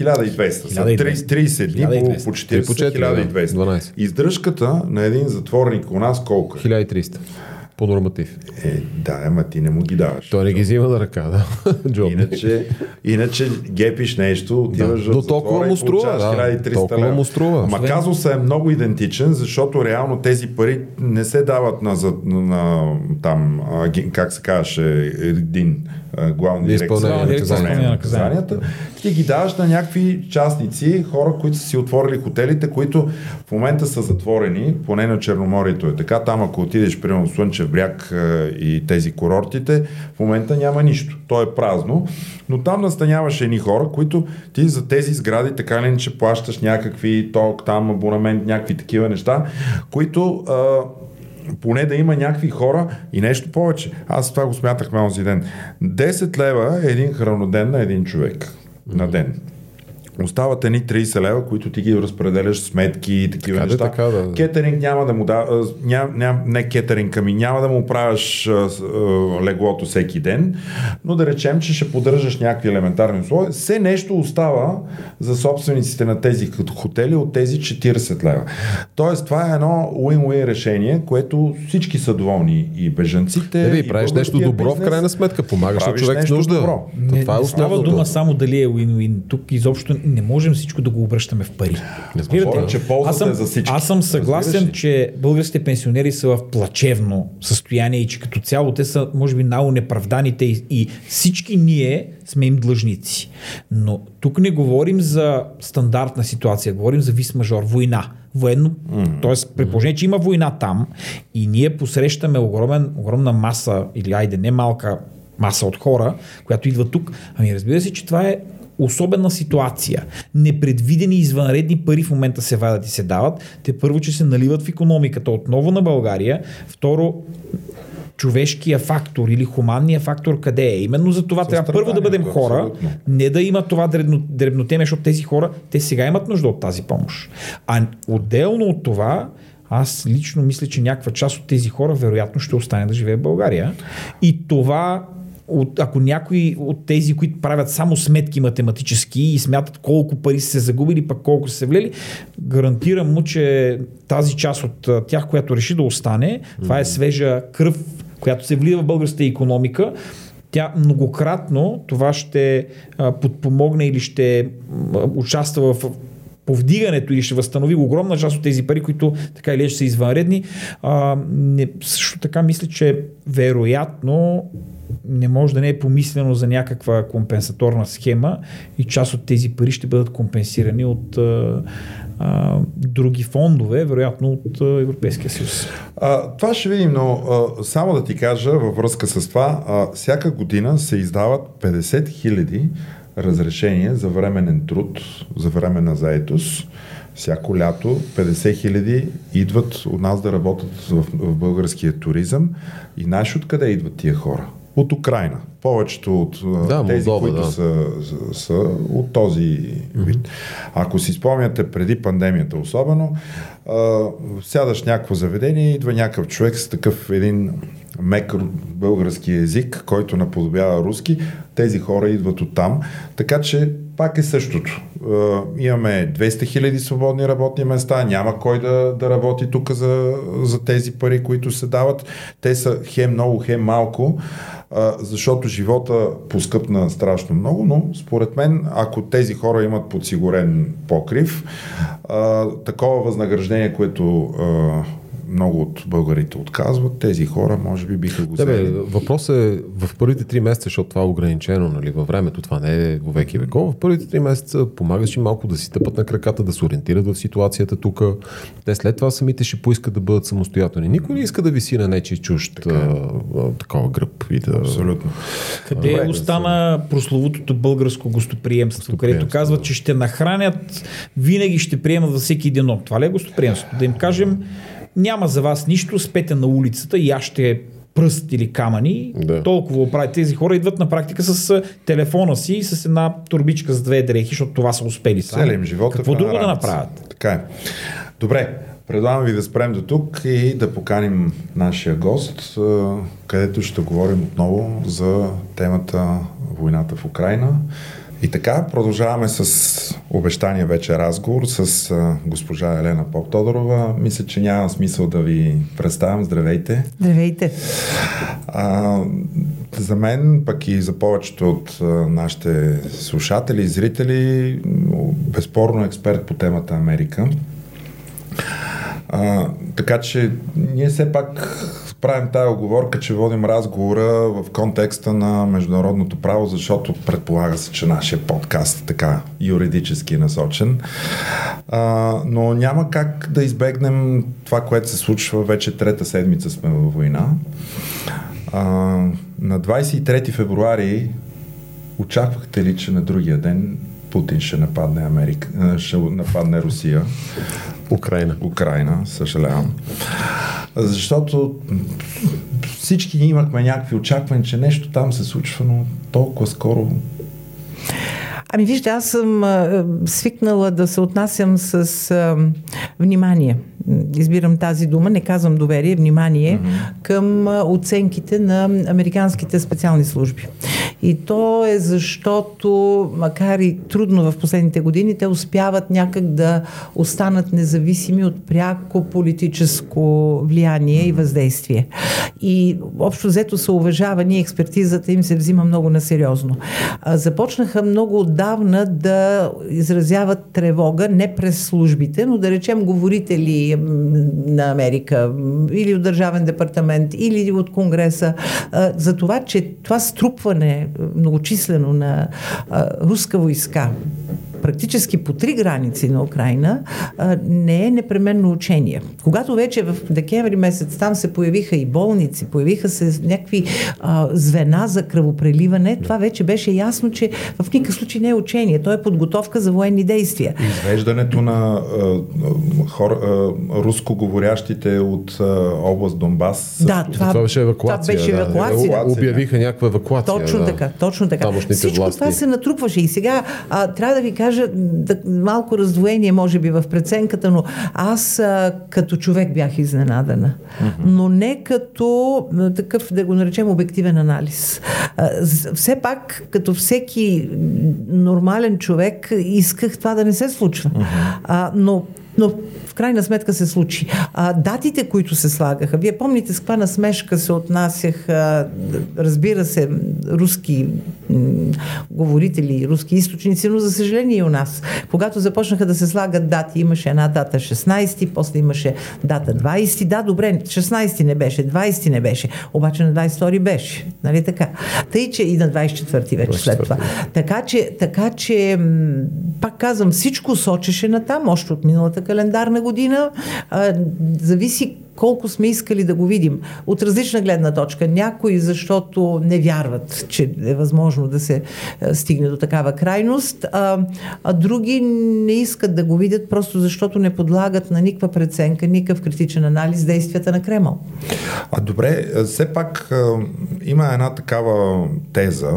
1200. Са 1200. 30, 30 дни по, 1200. по 40 по четири, да. 1200. 12. Издръжката на един затворник у нас колко е? 1300 по норматив. Е, да, ама ти не му ги даваш. Той не ги взима на ръка, да. Джоб. Иначе, иначе гепиш нещо, отиваш Да, но толкова му струва, да. 1300 Толкова лева. му струва. Ама Освен- казусът е много идентичен, защото реално тези пари не се дават на, за- на, на там, как се казваше, един главна дирекция на изпълнение на наказанията. Ти ги даваш на някакви частници, хора, които са си отворили хотелите, които в момента са затворени, поне на Черноморието е така. Там, ако отидеш, примерно, Слънчев бряг и тези курортите, в момента няма нищо. То е празно. Но там настаняваш едни хора, които ти за тези сгради така или иначе плащаш някакви ток, там абонамент, някакви такива неща, които а, поне да има някакви хора и нещо повече. Аз това го смятахме онзи ден. 10 лева е един храноден на един човек на ден. Остават едни 30 лева, които ти ги разпределяш сметки и такива Така да, неща. така да. Кетеринг няма да му да... Ням, ням, не кетеринг, ами няма да му правиш а, а, леглото всеки ден, но да речем, че ще поддържаш някакви елементарни условия. Все нещо остава за собствениците на тези хотели от тези 40 лева. Тоест, това е едно win-win решение, което всички са доволни и бежанците. Не, и ви правиш нещо добро в бизнес. крайна сметка. Помагаш на човек с нужда. добро. Не, това е не става дума само дали е win-win. Тук изобщо не можем всичко да го обръщаме в пари. Говоря, че аз съм, е за всички. Аз съм съгласен, че българските пенсионери са в плачевно състояние и че като цяло те са, може би, най-онеправданите и, и всички ние сме им длъжници. Но тук не говорим за стандартна ситуация, говорим за вис-мажор, война. Военно, mm-hmm. т.е. при положение, че има война там и ние посрещаме огромен, огромна маса, или айде не малка маса от хора, която идва тук, ами разбира се, че това е особена ситуация. Непредвидени извънредни пари в момента се вадят и се дават. Те първо, че се наливат в економиката отново на България. Второ, човешкия фактор или хуманния фактор къде е. Именно за това трябва първо да бъдем Състраданието, хора, абсолютно. не да има това дребно, дребнотеме, защото тези хора, те сега имат нужда от тази помощ. А отделно от това, аз лично мисля, че някаква част от тези хора вероятно ще остане да живее в България. И това от, ако някой от тези, които правят само сметки математически и смятат колко пари са се загубили, пък колко са се влели, гарантирам му, че тази част от тях, която реши да остане, това е свежа кръв, която се влива в българската економика, тя многократно това ще подпомогне или ще участва в повдигането или ще възстанови огромна част от тези пари, които така или иначе са извънредни. А, не, също така мисля, че вероятно не може да не е помислено за някаква компенсаторна схема и част от тези пари ще бъдат компенсирани от а, а, други фондове, вероятно от а, Европейския съюз. А, това ще видим, но а, само да ти кажа във връзка с това, а, всяка година се издават 50 хиляди разрешения за временен труд, за временна заетост. Всяко лято 50 хиляди идват от нас да работят в, в българския туризъм. И знаеш откъде идват тия хора? От Украина. Повечето от да, тези, Молдова, които да. са, са, от този вид. Mm-hmm. Ако си спомняте преди пандемията особено, а, сядаш някакво заведение, идва някакъв човек с такъв един мек български език, който наподобява руски, тези хора идват от там. Така че пак е същото. Имаме 200 хиляди свободни работни места, няма кой да, да работи тук за, за тези пари, които се дават. Те са хем много, хем малко, защото живота поскъпна страшно много, но според мен, ако тези хора имат подсигурен покрив, такова възнаграждение, което много от българите отказват, тези хора може би биха го взели. Да, въпрос е в първите три месеца, защото това е ограничено нали, във времето, това не е го веки веков, в първите три месеца помагаш им малко да си тъпат на краката, да се ориентират в ситуацията тук. Те след това самите ще поискат да бъдат самостоятелни. Никой не иска да виси на нечи чужд така. а, такова гръб. И да... Абсолютно. Къде Добре, остана да прословутото българско гостоприемство, където казват, че ще нахранят, винаги ще приемат във всеки един Това ли е гостоприемство? Да им кажем, няма за вас нищо, спете на улицата и аз ще пръст или камъни, да. толкова оправи. Тези хора идват на практика с телефона си и с една турбичка с две дрехи, защото това са успели сами. Целим живота Какво друго да направят? Така е. Добре, предлагам ви да спрем до тук и да поканим нашия гост, където ще говорим отново за темата войната в Украина. И така, продължаваме с обещания вече разговор с а, госпожа Елена Поп-Тодорова. Мисля, че няма смисъл да ви представям. Здравейте! Здравейте! А, за мен, пък и за повечето от а, нашите слушатели и зрители, безспорно експерт по темата Америка. А, така че ние все пак правим тая оговорка, че водим разговора в контекста на международното право, защото предполага се, че нашия подкаст е така юридически насочен. А, но няма как да избегнем това, което се случва вече трета седмица сме във война. А, на 23 февруари очаквахте ли, че на другия ден Путин ще нападне Америка, ще нападне Русия? Украина. Украина, съжалявам. Защото всички имахме някакви очаквания, че нещо там се случва, но толкова скоро Ами вижте, аз съм а, свикнала да се отнасям с а, внимание. Избирам тази дума, не казвам доверие, внимание mm-hmm. към а, оценките на американските специални служби. И то е защото, макар и трудно в последните години, те успяват някак да останат независими от пряко политическо влияние и въздействие. И общо взето са уважавани, експертизата им се взима много насериозно. Започнаха много отдавна да изразяват тревога, не през службите, но да речем говорители на Америка или от Държавен департамент, или от Конгреса, за това, че това струпване многочислено на руска войска практически по три граници на Украина, а, не е непременно учение. Когато вече в декември месец там се появиха и болници, появиха се някакви а, звена за кръвопреливане, това вече беше ясно, че в никакъв случай не е учение. То е подготовка за военни действия. Извеждането на а, хор, а, рускоговорящите от а, област Донбас. Да, това, това беше евакуация. Това беше евакуация. Да. Обявиха някаква евакуация. Точно да. така, точно така. Всичко власти. това се натрупваше и сега а, трябва да ви кажа, кажа, да, малко раздвоение може би в преценката, но аз а, като човек бях изненадана. Mm-hmm. Но не като такъв, да го наречем, обективен анализ. А, все пак, като всеки нормален човек, исках това да не се случва. Mm-hmm. А, но но в крайна сметка се случи. А, датите, които се слагаха, вие помните с каква насмешка се отнасяха, разбира се, руски м- говорители, руски източници, но за съжаление и у нас. Когато започнаха да се слагат дати, имаше една дата 16, после имаше дата 20. Да, добре, 16 не беше, 20 не беше, обаче на 22 беше. Нали така? Тъй, че и на 24 вече след това. Така че, така че пак казвам, всичко сочеше на там, още от миналата календарна година. А, зависи колко сме искали да го видим. От различна гледна точка. Някои, защото не вярват, че е възможно да се стигне до такава крайност, а, а други не искат да го видят, просто защото не подлагат на никаква преценка, никакъв критичен анализ действията на Кремъл. А добре, все пак има една такава теза,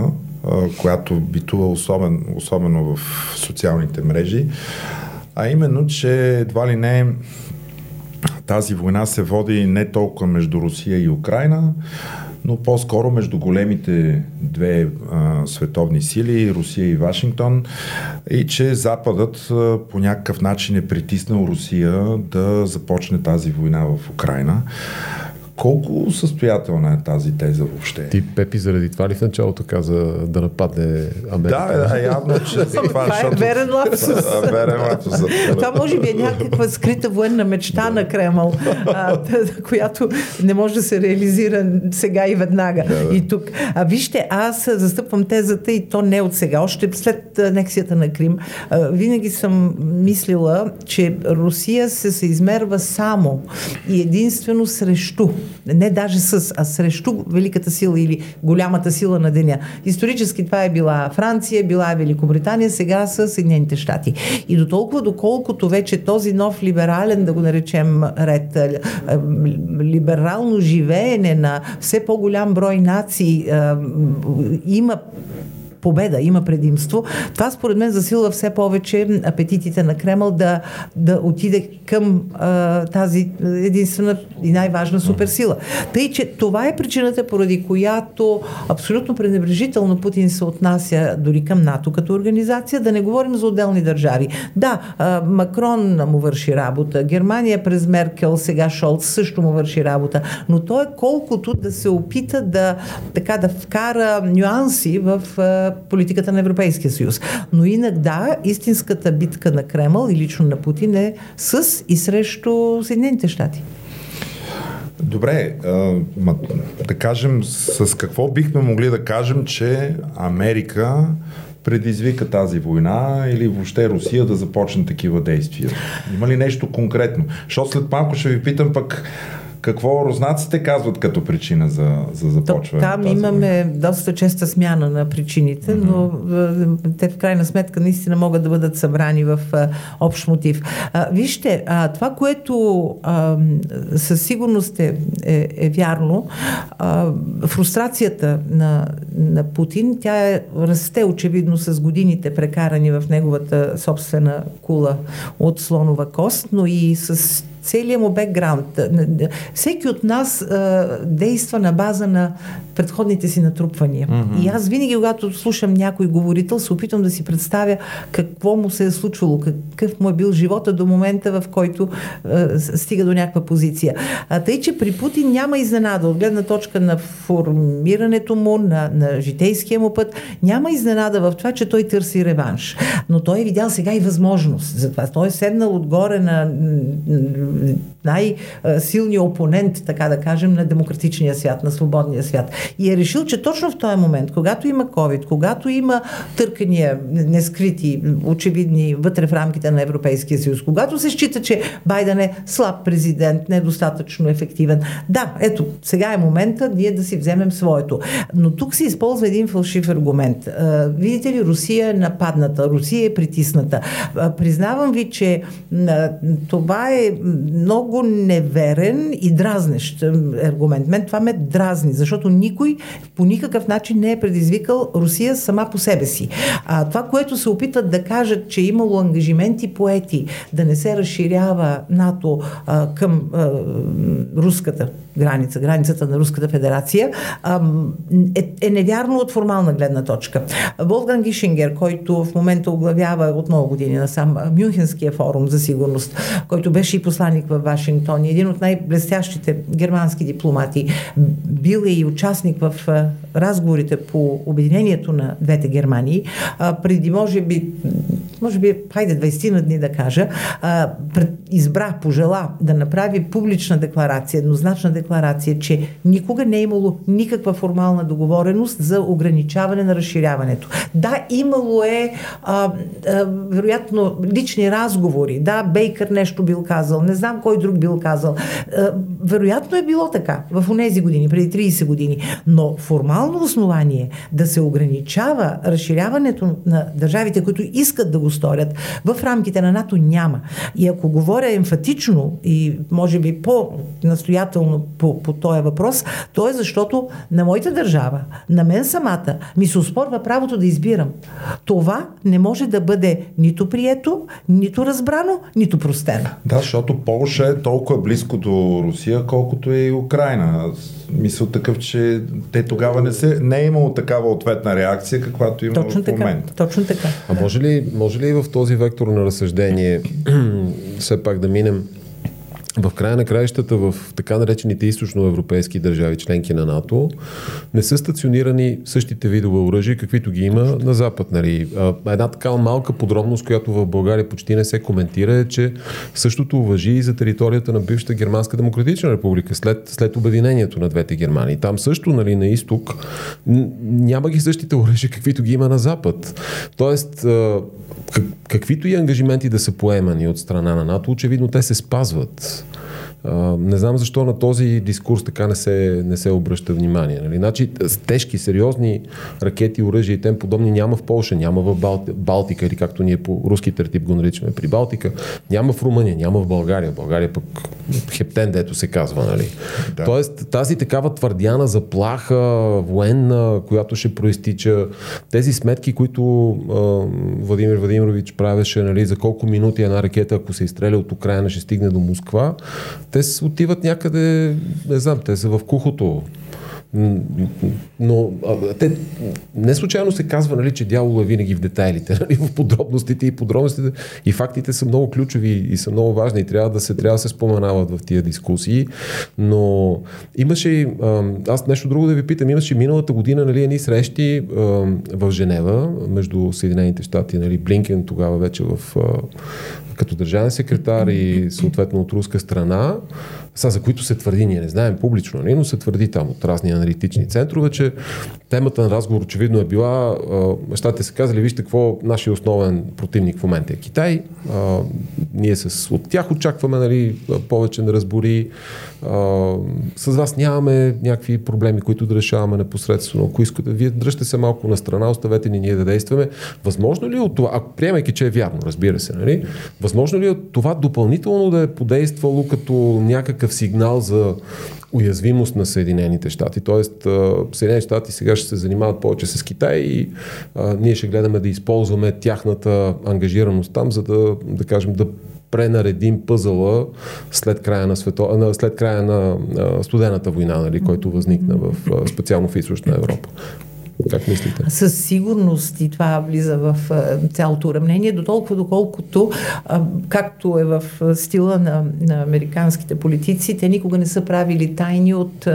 която битува особен, особено в социалните мрежи, а именно, че едва ли не тази война се води не толкова между Русия и Украина, но по-скоро между големите две а, световни сили, Русия и Вашингтон, и че Западът а, по някакъв начин е притиснал Русия да започне тази война в Украина. Колко състоятелна е тази теза въобще? Ти, Пепи, заради това ли в началото каза да нападне Америка? Да, да, явно, че за това, това е верен лапсус. верен лапсус. това може би е някаква скрита военна мечта на Кремъл, а, която не може да се реализира сега и веднага. Да, да. И тук. А вижте, аз застъпвам тезата и то не от сега, още след анексията на Крим. А, винаги съм мислила, че Русия се съизмерва само и единствено срещу не даже с, а срещу великата сила или голямата сила на деня. Исторически това е била Франция, била е Великобритания, сега са Съединените щати. И до толкова, доколкото вече този нов либерален, да го наречем ред, либерално живеене на все по-голям брой нации има победа, има предимство. Това според мен засилва все повече апетитите на Кремъл да, да отиде към а, тази единствена и най-важна суперсила. Тъй, че това е причината, поради която абсолютно пренебрежително Путин се отнася дори към НАТО като организация, да не говорим за отделни държави. Да, а, Макрон му върши работа, Германия през Меркел, сега Шолц също му върши работа, но то е колкото да се опита да, така, да вкара нюанси в политиката на Европейския съюз. Но инак истинската битка на Кремъл и лично на Путин е с и срещу Съединените щати. Добре, да кажем с какво бихме могли да кажем, че Америка предизвика тази война или въобще Русия да започне такива действия? Има ли нещо конкретно? Защото след малко ще ви питам пък какво руснаците казват като причина за, за започване? Там имаме война? доста честа смяна на причините, mm-hmm. но те в крайна сметка наистина могат да бъдат събрани в а, общ мотив. А, вижте, а, това, което а, със сигурност е, е, е вярно, а, фрустрацията на, на Путин, тя е, расте очевидно с годините прекарани в неговата собствена кула от слонова кост, но и с целият му бекграунд. Всеки от нас а, действа на база на предходните си натрупвания. Mm-hmm. И аз винаги, когато слушам някой говорител, се опитвам да си представя какво му се е случвало, какъв му е бил живота до момента, в който а, стига до някаква позиция. А, тъй, че при Путин няма изненада от гледна точка на формирането му, на, на житейския му път. Няма изненада в това, че той търси реванш. Но той е видял сега и възможност за това. Той е седнал отгоре на най-силния опонент, така да кажем, на демократичния свят, на свободния свят. И е решил, че точно в този момент, когато има COVID, когато има търкания нескрити, очевидни вътре в рамките на Европейския съюз, когато се счита, че Байден е слаб президент, недостатъчно ефективен, да, ето, сега е момента ние да си вземем своето. Но тук се използва един фалшив аргумент. Видите ли, Русия е нападната, Русия е притисната. Признавам ви, че това е много неверен и дразнещ аргумент. Мен това ме дразни, защото никой по никакъв начин не е предизвикал Русия сама по себе си. А, това, което се опитват да кажат, че е имало ангажименти поети да не се разширява НАТО а, към а, руската граница, границата на Руската федерация, е, е невярно от формална гледна точка. Волган Гишингер, който в момента оглавява от много години насам Мюнхенския форум за сигурност, който беше и посланник в Вашингтон, един от най-блестящите германски дипломати, бил е и участник в разговорите по обединението на двете Германии, преди може би, може би, хайде 20 на дни да кажа, избра, пожела да направи публична декларация, еднозначна декларация, че никога не е имало никаква формална договореност за ограничаване на разширяването. Да, имало е а, а, вероятно лични разговори. Да, Бейкър нещо бил казал, не знам кой друг бил казал. А, вероятно е било така в тези години, преди 30 години. Но формално основание да се ограничава разширяването на държавите, които искат да го сторят в рамките на НАТО няма. И ако говоря емфатично и може би по-настоятелно по, по този въпрос, то е защото на моята държава, на мен самата, ми се успорва правото да избирам. Това не може да бъде нито прието, нито разбрано, нито простено. Да, защото Полша е толкова близко до Русия, колкото е и Украина. Мисля такъв, че те тогава не, се, не е имало такава ответна реакция, каквато има точно в така, момента. Точно така. А може ли, може ли в този вектор на разсъждение все пак да минем в края на краищата в така наречените източноевропейски държави, членки на НАТО, не са стационирани същите видове оръжия, каквито ги има на Запад. Нали. Една такава малка подробност, която в България почти не се коментира е, че същото въжи и за територията на бившата Германска демократична република след, след обединението на двете Германии. Там също нали, на изток няма ги същите оръжия, каквито ги има на Запад. Тоест, как, каквито и ангажименти да са поемани от страна на НАТО, очевидно те се спазват. Не знам защо на този дискурс така не се, не се обръща внимание. Нали? Значи, тежки, сериозни ракети, оръжия и тем подобни няма в Польша, няма в Балти, Балтика или както ние по руски тертип го наричаме при Балтика, няма в Румъния, няма в България. В България пък хептен, дето се казва. Нали? Да. Тоест тази такава твърдяна заплаха, военна, която ще проистича, тези сметки, които uh, Владимир Владимирович правеше нали, за колко минути една ракета, ако се изстреля от Украина, ще стигне до Москва, те отиват някъде, не знам, те са в кухото. Но те, не случайно се казва, нали, че дявол е винаги в детайлите, нали, в подробностите и подробностите. И фактите са много ключови и са много важни и трябва да се, трябва да се споменават в тия дискусии. Но имаше аз нещо друго да ви питам, имаше миналата година нали, едни срещи в Женева между Съединените щати, нали, Блинкен тогава вече в като държавен секретар и съответно от руска страна, са, за които се твърди, ние не знаем публично, нали, но се твърди там от разни аналитични центрове, че темата на разговор очевидно е била, щатите са казали, вижте какво нашия основен противник в момента е Китай, а, ние с, от тях очакваме нали, повече на разбори, а, с вас нямаме някакви проблеми, които да решаваме непосредствено. Ако искате, вие дръжте се малко на страна, оставете ни ние да действаме. Възможно ли е от това, ако приемайки, че е вярно, разбира се, нали, възможно ли е от това допълнително да е подействало като някакъв сигнал за уязвимост на Съединените щати. Тоест, Съединените щати сега ще се занимават повече с Китай и а, ние ще гледаме да използваме тяхната ангажираност там, за да, да кажем, да пренаредим пъзъла след края на, свето... след края на студената война, нали, който възникна в, специално в източна Европа. Как мислите? Със сигурност и това влиза в цялото уравнение, до толкова доколкото, както е в стила на, на американските политици, те никога не са правили тайни от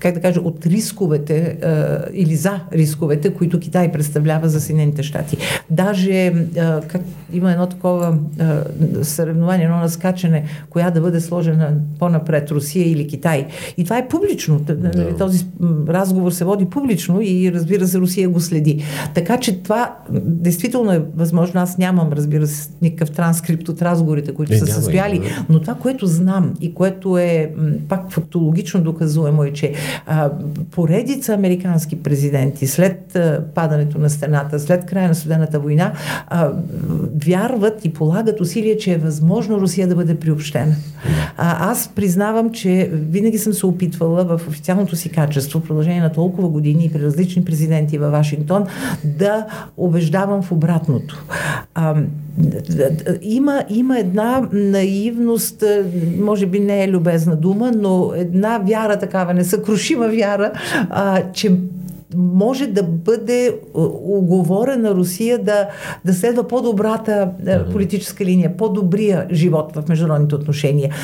как да кажа, от рисковете а, или за рисковете, които Китай представлява за Съединените щати. Даже а, как, има едно такова а, съревнование, едно наскачане, коя да бъде сложена по-напред, Русия или Китай. И това е публично. Да. Този разговор се води публично и разбира се, Русия го следи. Така че това действително е възможно. Аз нямам, разбира се, никакъв транскрипт от разговорите, които не, са състояли, но това, което знам и което е пак фактологично доказуемо е, че А, поредица американски президенти след а, падането на стената, след края на студената война, а, вярват и полагат усилия, че е възможно Русия да бъде приобщена. А, аз признавам, че винаги съм се опитвала в официалното си качество, в продължение на толкова години и при различни президенти във Вашингтон, да убеждавам в обратното. А, има, има една наивност, може би не е любезна дума, но една вяра такава, несъкрушима вяра, а, че може да бъде оговорена Русия да, да следва по-добрата политическа линия, по-добрия живот в международните отношения.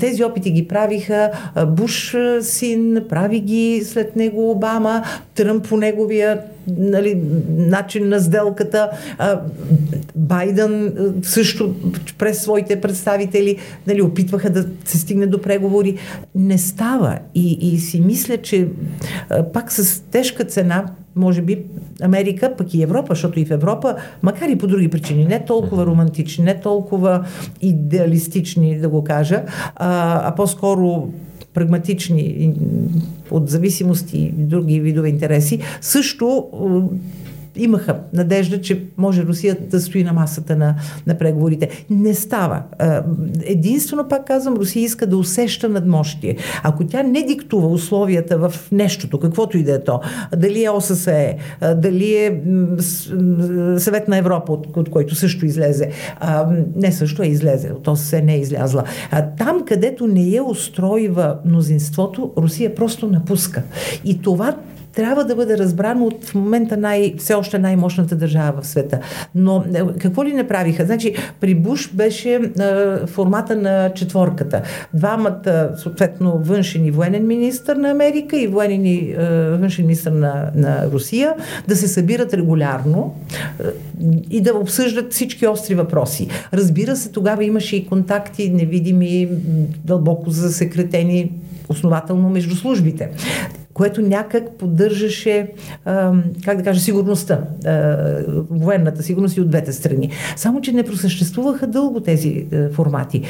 Тези опити ги правиха Буш син, прави ги след него Обама, Тръмп по неговия нали, начин на сделката. Байден също през своите представители нали, опитваха да се стигне до преговори. Не става. И, и си мисля, че пак с тежка цена може би Америка, пък и Европа, защото и в Европа, макар и по други причини, не толкова романтични, не толкова идеалистични, да го кажа, а, а по-скоро прагматични от зависимости и други видове интереси, също имаха надежда, че може Русия да стои на масата на, на преговорите. Не става. Единствено, пак казвам, Русия иска да усеща надмощие. Ако тя не диктува условията в нещото, каквото и да е то, дали е ОССЕ, дали е Съвет на Европа, от, от който също излезе, не също е излезе, от ОССЕ не е излязла. Там, където не я устройва мнозинството, Русия просто напуска. И това трябва да бъде разбрано от в момента най, все още най-мощната държава в света. Но е, какво ли направиха? Значи, при Буш беше е, формата на четворката. Двамата, съответно, външен и военен министр на Америка и военен и е, външен министр на, на Русия да се събират регулярно е, и да обсъждат всички остри въпроси. Разбира се, тогава имаше и контакти невидими, дълбоко засекретени основателно между службите което някак поддържаше, как да кажа, сигурността, военната сигурност и от двете страни. Само, че не просъществуваха дълго тези а, формати.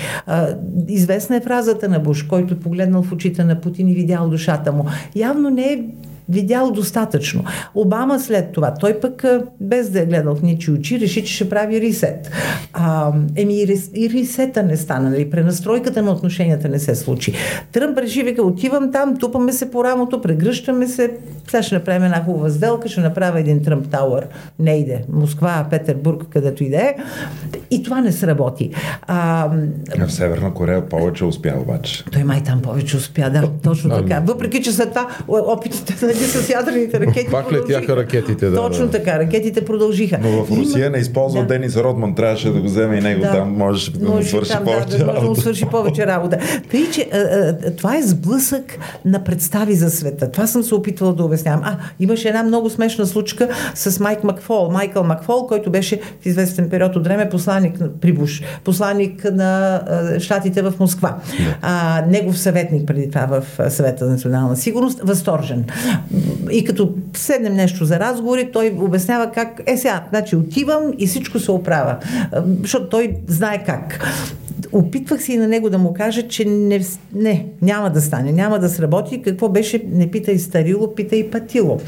Известна е фразата на Буш, който е погледнал в очите на Путин и видял душата му. Явно не е видял достатъчно. Обама след това, той пък без да е гледал в ничи очи, реши, че ще прави ресет. А, еми и ресета не стана, нали? пренастройката на отношенията не се случи. Тръмп реши, вика, отивам там, тупаме се по рамото, прегръщаме се, сега ще направим една хубава сделка, ще направя един Тръмп Тауър. Не иде. Москва, Петербург, където и да е. И това не сработи. А, в Северна Корея повече успя обаче. Той май там повече успя, да, точно така. Въпреки, че след това опитите нали, с ядрените ракети Пак летяха ракетите, да. Точно да. така, ракетите продължиха. Но в Русия Има... не използва да. Денис Родман, трябваше да го вземе и него да. там, можеше да му свърши там, повече да, да, да му свърши повече работа. Тъй, че а, а, това е сблъсък на представи за света. Това съм се опитвала да обяснявам. А, имаше една много смешна случка с Майк Макфол, Майкъл Макфол, който беше в известен период от време посланник при Буш, посланник на а, щатите в Москва. А, негов съветник преди това в съвета за национална сигурност, възторжен. И като седнем нещо за разговори, той обяснява как, е сега, значи отивам и всичко се оправя. Защото той знае как опитвах се и на него да му кажа, че не, не, няма да стане, няма да сработи. Какво беше, не пита и старило, пита и патило.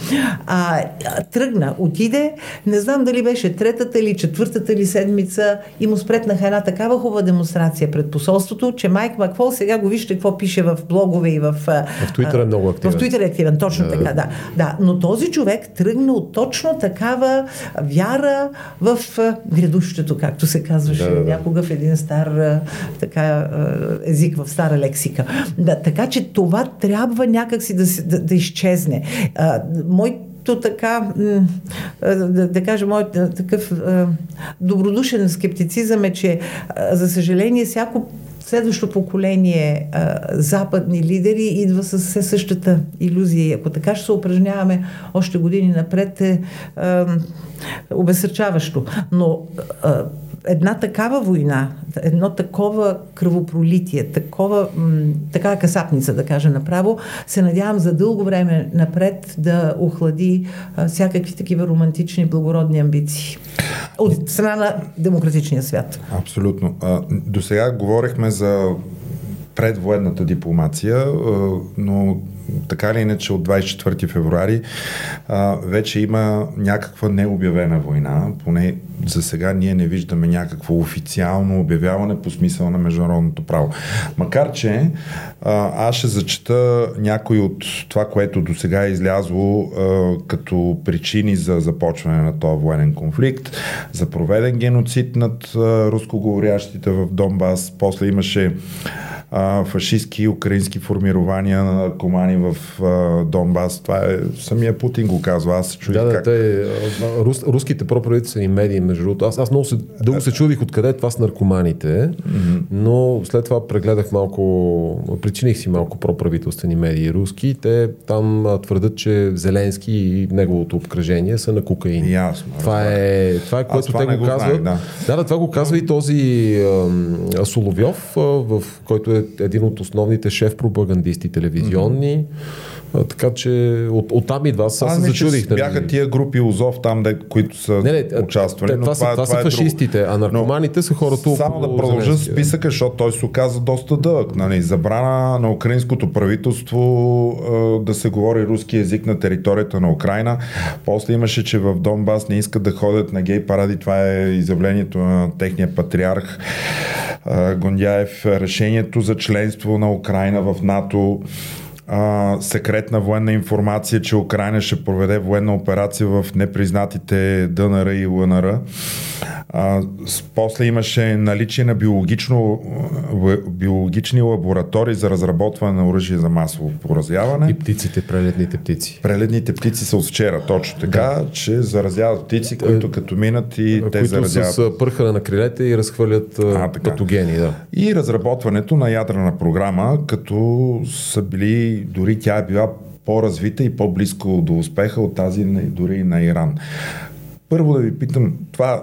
А, тръгна, отиде, не знам дали беше третата или четвъртата или седмица и му спретнаха една такава хубава демонстрация пред посолството, че Майк Макфол сега го вижте какво пише в блогове и в... В Твитър е много активен. В Твитър е активен, точно да, така, да. да. Но този човек тръгна от точно такава вяра в грядущето, както се казваше да, да, да. някога в един стар така, език в стара лексика. Да, така че това трябва някакси да, да, да изчезне. Мой то така, да, да кажа, моят такъв добродушен скептицизъм е, че за съжаление всяко следващо поколение а, западни лидери идва с все същата иллюзия. И ако така ще се упражняваме още години напред е а, обесърчаващо. Но а, една такава война, едно такова кръвопролитие, такова, м- такава касапница, да кажа направо, се надявам за дълго време напред да охлади всякакви такива романтични, благородни амбиции. От страна на демократичния свят. Абсолютно. А, до сега говорихме за предвоенната дипломация, но така или иначе от 24 февруари вече има някаква необявена война, поне за сега ние не виждаме някакво официално обявяване по смисъл на международното право. Макар, че аз ще зачета някой от това, което до сега е излязло като причини за започване на този военен конфликт, за проведен геноцид над рускоговорящите в Донбас, после имаше а, фашистски и украински формирования на комани в а, Донбас. Това е самия Путин го казва. Аз се чудих да, как... Да, те, рус, руските проправителствени медии, между другото, аз, аз много се, дълго се чудих откъде е това с наркоманите, mm-hmm. но след това прегледах малко, причиних си малко проправителствени медии руски. Те там твърдат, че Зеленски и неговото обкръжение са на кокаин. Ясно. Това е, това е което те го, го казват. Да. да, да, това го казва и този а, Соловьов, а, в който е един от основните шеф-пропагандисти телевизионни. Mm-hmm така че от, от там идва. Аз се зачудих. Нали? Бяха тия групи Озов там, де, които са не, не, участвали. Те, това, това, това, това са е фашистите, друго. а наркоманите но, са хората Само да продължа списъка, защото той се оказа доста дълъг. Нали? Забрана на украинското правителство е, да се говори руски язик на територията на Украина. После имаше, че в Донбас не искат да ходят на гей паради. Това е изявлението на техния патриарх Гондяев. Решението за членство на Украина в НАТО а, секретна военна информация, че Украина ще проведе военна операция в непризнатите ДНР и ЛНР. А, после имаше наличие на биологично, биологични лаборатории за разработване на оръжие за масово поразяване. И птиците, преледните птици. Преледните птици са от вчера, точно така, да. че заразяват птици, които като минат и те които заразяват. с пърхане на крилете и разхвърлят а, патогени. Да. И разработването на ядрена програма, като са били, дори тя е била по-развита и по-близко до успеха от тази дори на Иран. Първо да ви питам, това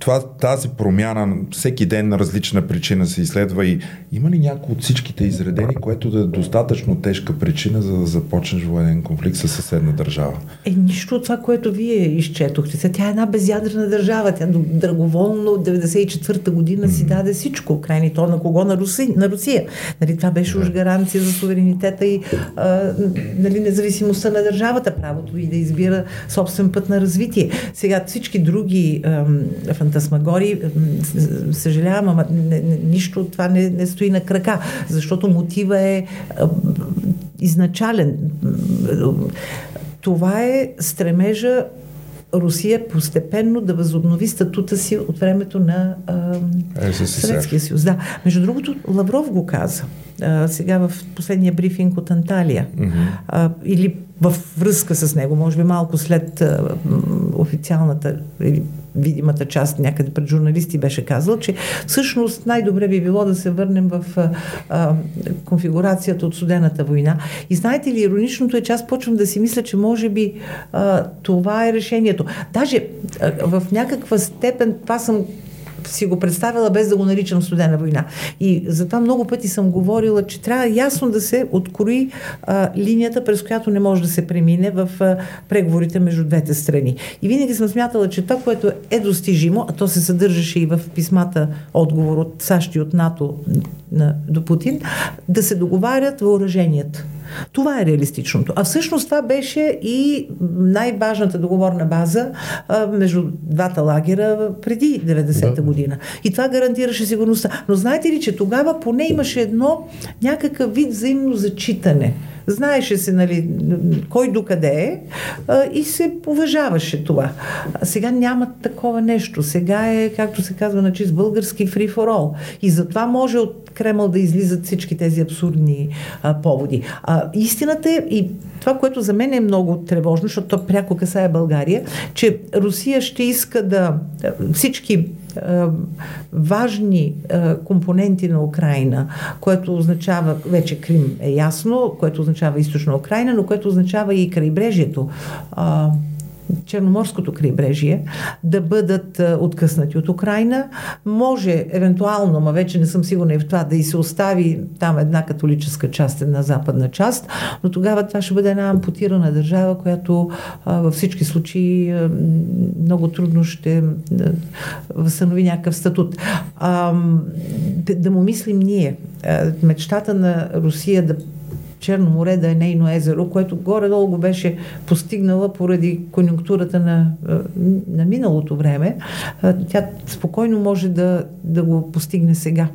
това, тази промяна всеки ден на различна причина се изследва и има ли някой от всичките изредени, което да е достатъчно тежка причина за да започнеш военен конфликт с съседна държава? Е, нищо от това, което вие изчетохте. Тя е една безядрена държава. Тя драговолно от 94-та година mm. си даде всичко. Крайни то на кого? На, Руси, на Русия. Нали, това беше уж гаранция за суверенитета и а, нали, независимостта на държавата, правото и да избира собствен път на развитие. Сега всички други а, фантасмагори, съжалявам, ама не, не, нищо това не, не стои на крака, защото мотива е изначален. Това е стремежа Русия постепенно да възобнови статута си от времето на а, Съветския съюз. Да. Между другото, Лавров го каза а, сега в последния брифинг от Анталия. Mm-hmm. А, или в връзка с него, може би малко след а, официалната или видимата част някъде пред журналисти беше казал, че всъщност най-добре би било да се върнем в а, конфигурацията от Судената война. И знаете ли, ироничното е, че аз почвам да си мисля, че може би а, това е решението. Даже а, в някаква степен, това съм си го представила без да го наричам студена война. И затова много пъти съм говорила, че трябва ясно да се открои а, линията, през която не може да се премине в а, преговорите между двете страни. И винаги съм смятала, че това, което е достижимо, а то се съдържаше и в писмата отговор от САЩ и от НАТО на, до Путин, да се договарят въоръженията. Това е реалистичното. А всъщност това беше и най-важната договорна база а, между двата лагера преди 90-та да. година. И това гарантираше сигурността. Но знаете ли, че тогава поне имаше едно някакъв вид взаимно зачитане. Знаеше се, нали, кой докъде е и се уважаваше това. А сега няма такова нещо. Сега е, както се казва на чист български, free for all. И затова може от Кремъл да излизат всички тези абсурдни а, поводи. А, истината е и това, което за мен е много тревожно, защото то пряко касае България, че Русия ще иска да всички важни компоненти на Украина, което означава, вече Крим е ясно, което означава източна Украина, но което означава и крайбрежието Черноморското крайбрежие да бъдат откъснати от Украина. Може, евентуално, ма вече не съм сигурна и в това, да и се остави там една католическа част, една западна част, но тогава това ще бъде една ампутирана държава, която във всички случаи много трудно ще възстанови някакъв статут. Да му мислим ние. А, мечтата на Русия да Черно море да е нейно езеро, което горе-долу го беше постигнала поради конюнктурата на, на миналото време, тя спокойно може да, да го постигне сега.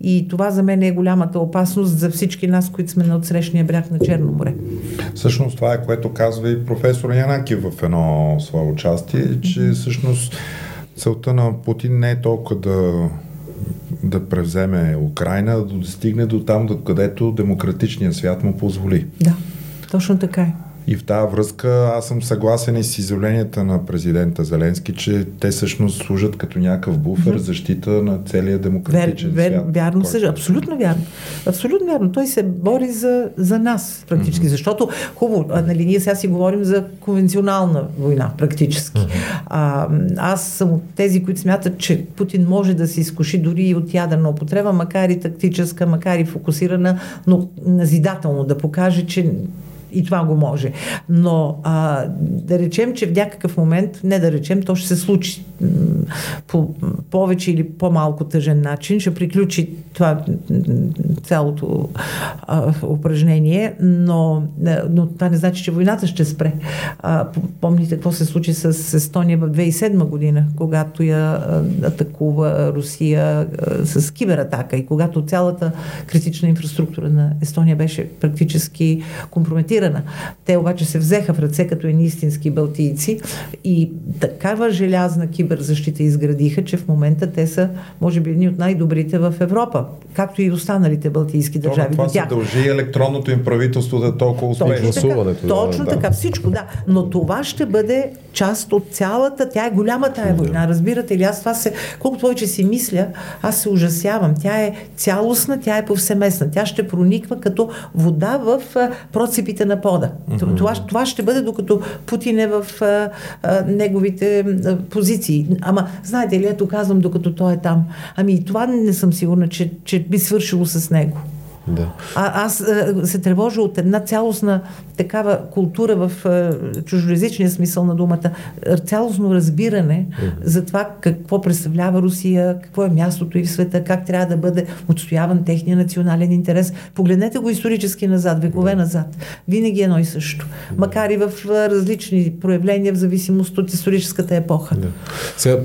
И това за мен е голямата опасност за всички нас, които сме на отсрещния бряг на Черно море. Всъщност това е което казва и професор Янаки в едно свое участие, че всъщност целта на Путин не е толкова да да превземе Украина, да достигне до там, до където демократичният свят му позволи. Да, точно така е. И в тази връзка аз съм съгласен и с изявленията на президента Зеленски, че те всъщност служат като някакъв буфер, защита на целия демократичен вер, свят. Вер, вярно, също, абсолютно вярно. Абсолютно вярно. Той се бори за, за нас, практически. Mm-hmm. Защото, хубаво, нали, ние сега си говорим за конвенционална война, практически. Mm-hmm. А, аз съм от тези, които смятат, че Путин може да се изкуши дори и от ядрена употреба, макар и тактическа, макар и фокусирана, но назидателно да покаже, че и това го може. Но а, да речем, че в някакъв момент, не да речем, то ще се случи по повече или по-малко тъжен начин, ще приключи това цялото а, упражнение, но, но това не значи, че войната ще спре. А, помните какво се случи с Естония в 2007 година, когато я атакува Русия а, с кибератака и когато цялата критична инфраструктура на Естония беше практически компрометирана изолирана. Те обаче се взеха в ръце като едни истински балтийци и такава желязна киберзащита изградиха, че в момента те са, може би, едни от най-добрите в Европа, както и останалите балтийски държави. Това се дължи електронното им правителство да е толкова успешно. Точно, така, точно да, така, всичко, да. Но това ще бъде част от цялата, тя е голяма тая война, разбирате ли? Аз това се, колкото повече си мисля, аз се ужасявам. Тя е цялостна, тя е повсеместна. Тя ще прониква като вода в процепите на пода. Mm-hmm. Това, това ще бъде докато Путин е в а, а, неговите а, позиции. Ама, знаете ли, ето казвам, докато той е там. Ами това не съм сигурна, че, че би свършило с него. Да. А, аз а, се тревожа от една цялостна такава култура в а, чуждоязичния смисъл на думата, цялостно разбиране mm-hmm. за това какво представлява Русия, какво е мястото и в света, как трябва да бъде отстояван техния национален интерес. Погледнете го исторически назад, векове mm-hmm. назад. Винаги едно и също. Mm-hmm. Макар и в различни проявления, в зависимост от историческата епоха. Да. Сега,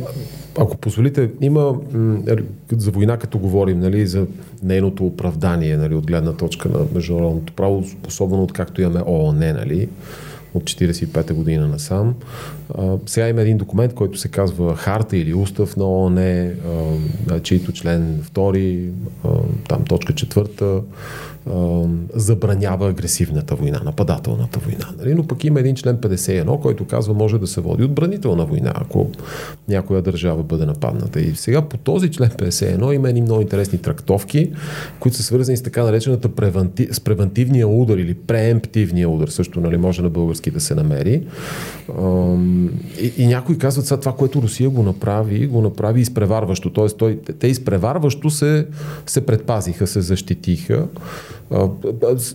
ако позволите, има нали, за война, като говорим, нали, за нейното оправдание нали, от гледна точка на международното право, особено от както имаме ООН, нали, от 45-та година насам. А, сега има един документ, който се казва Харта или Устав на ООН, а, чието член 2, а, там точка 4 забранява агресивната война, нападателната война. Нали? Но пък има един член 51, който казва може да се води отбранителна война, ако някоя държава бъде нападната. И сега по този член 51 има едни много интересни трактовки, които са свързани с така наречената превенти... с превентивния удар или преемптивния удар, също нали, може на български да се намери. И, и някои казват сега това, което Русия го направи, го направи изпреварващо. Тоест, той, те изпреварващо се, се предпазиха, се защитиха.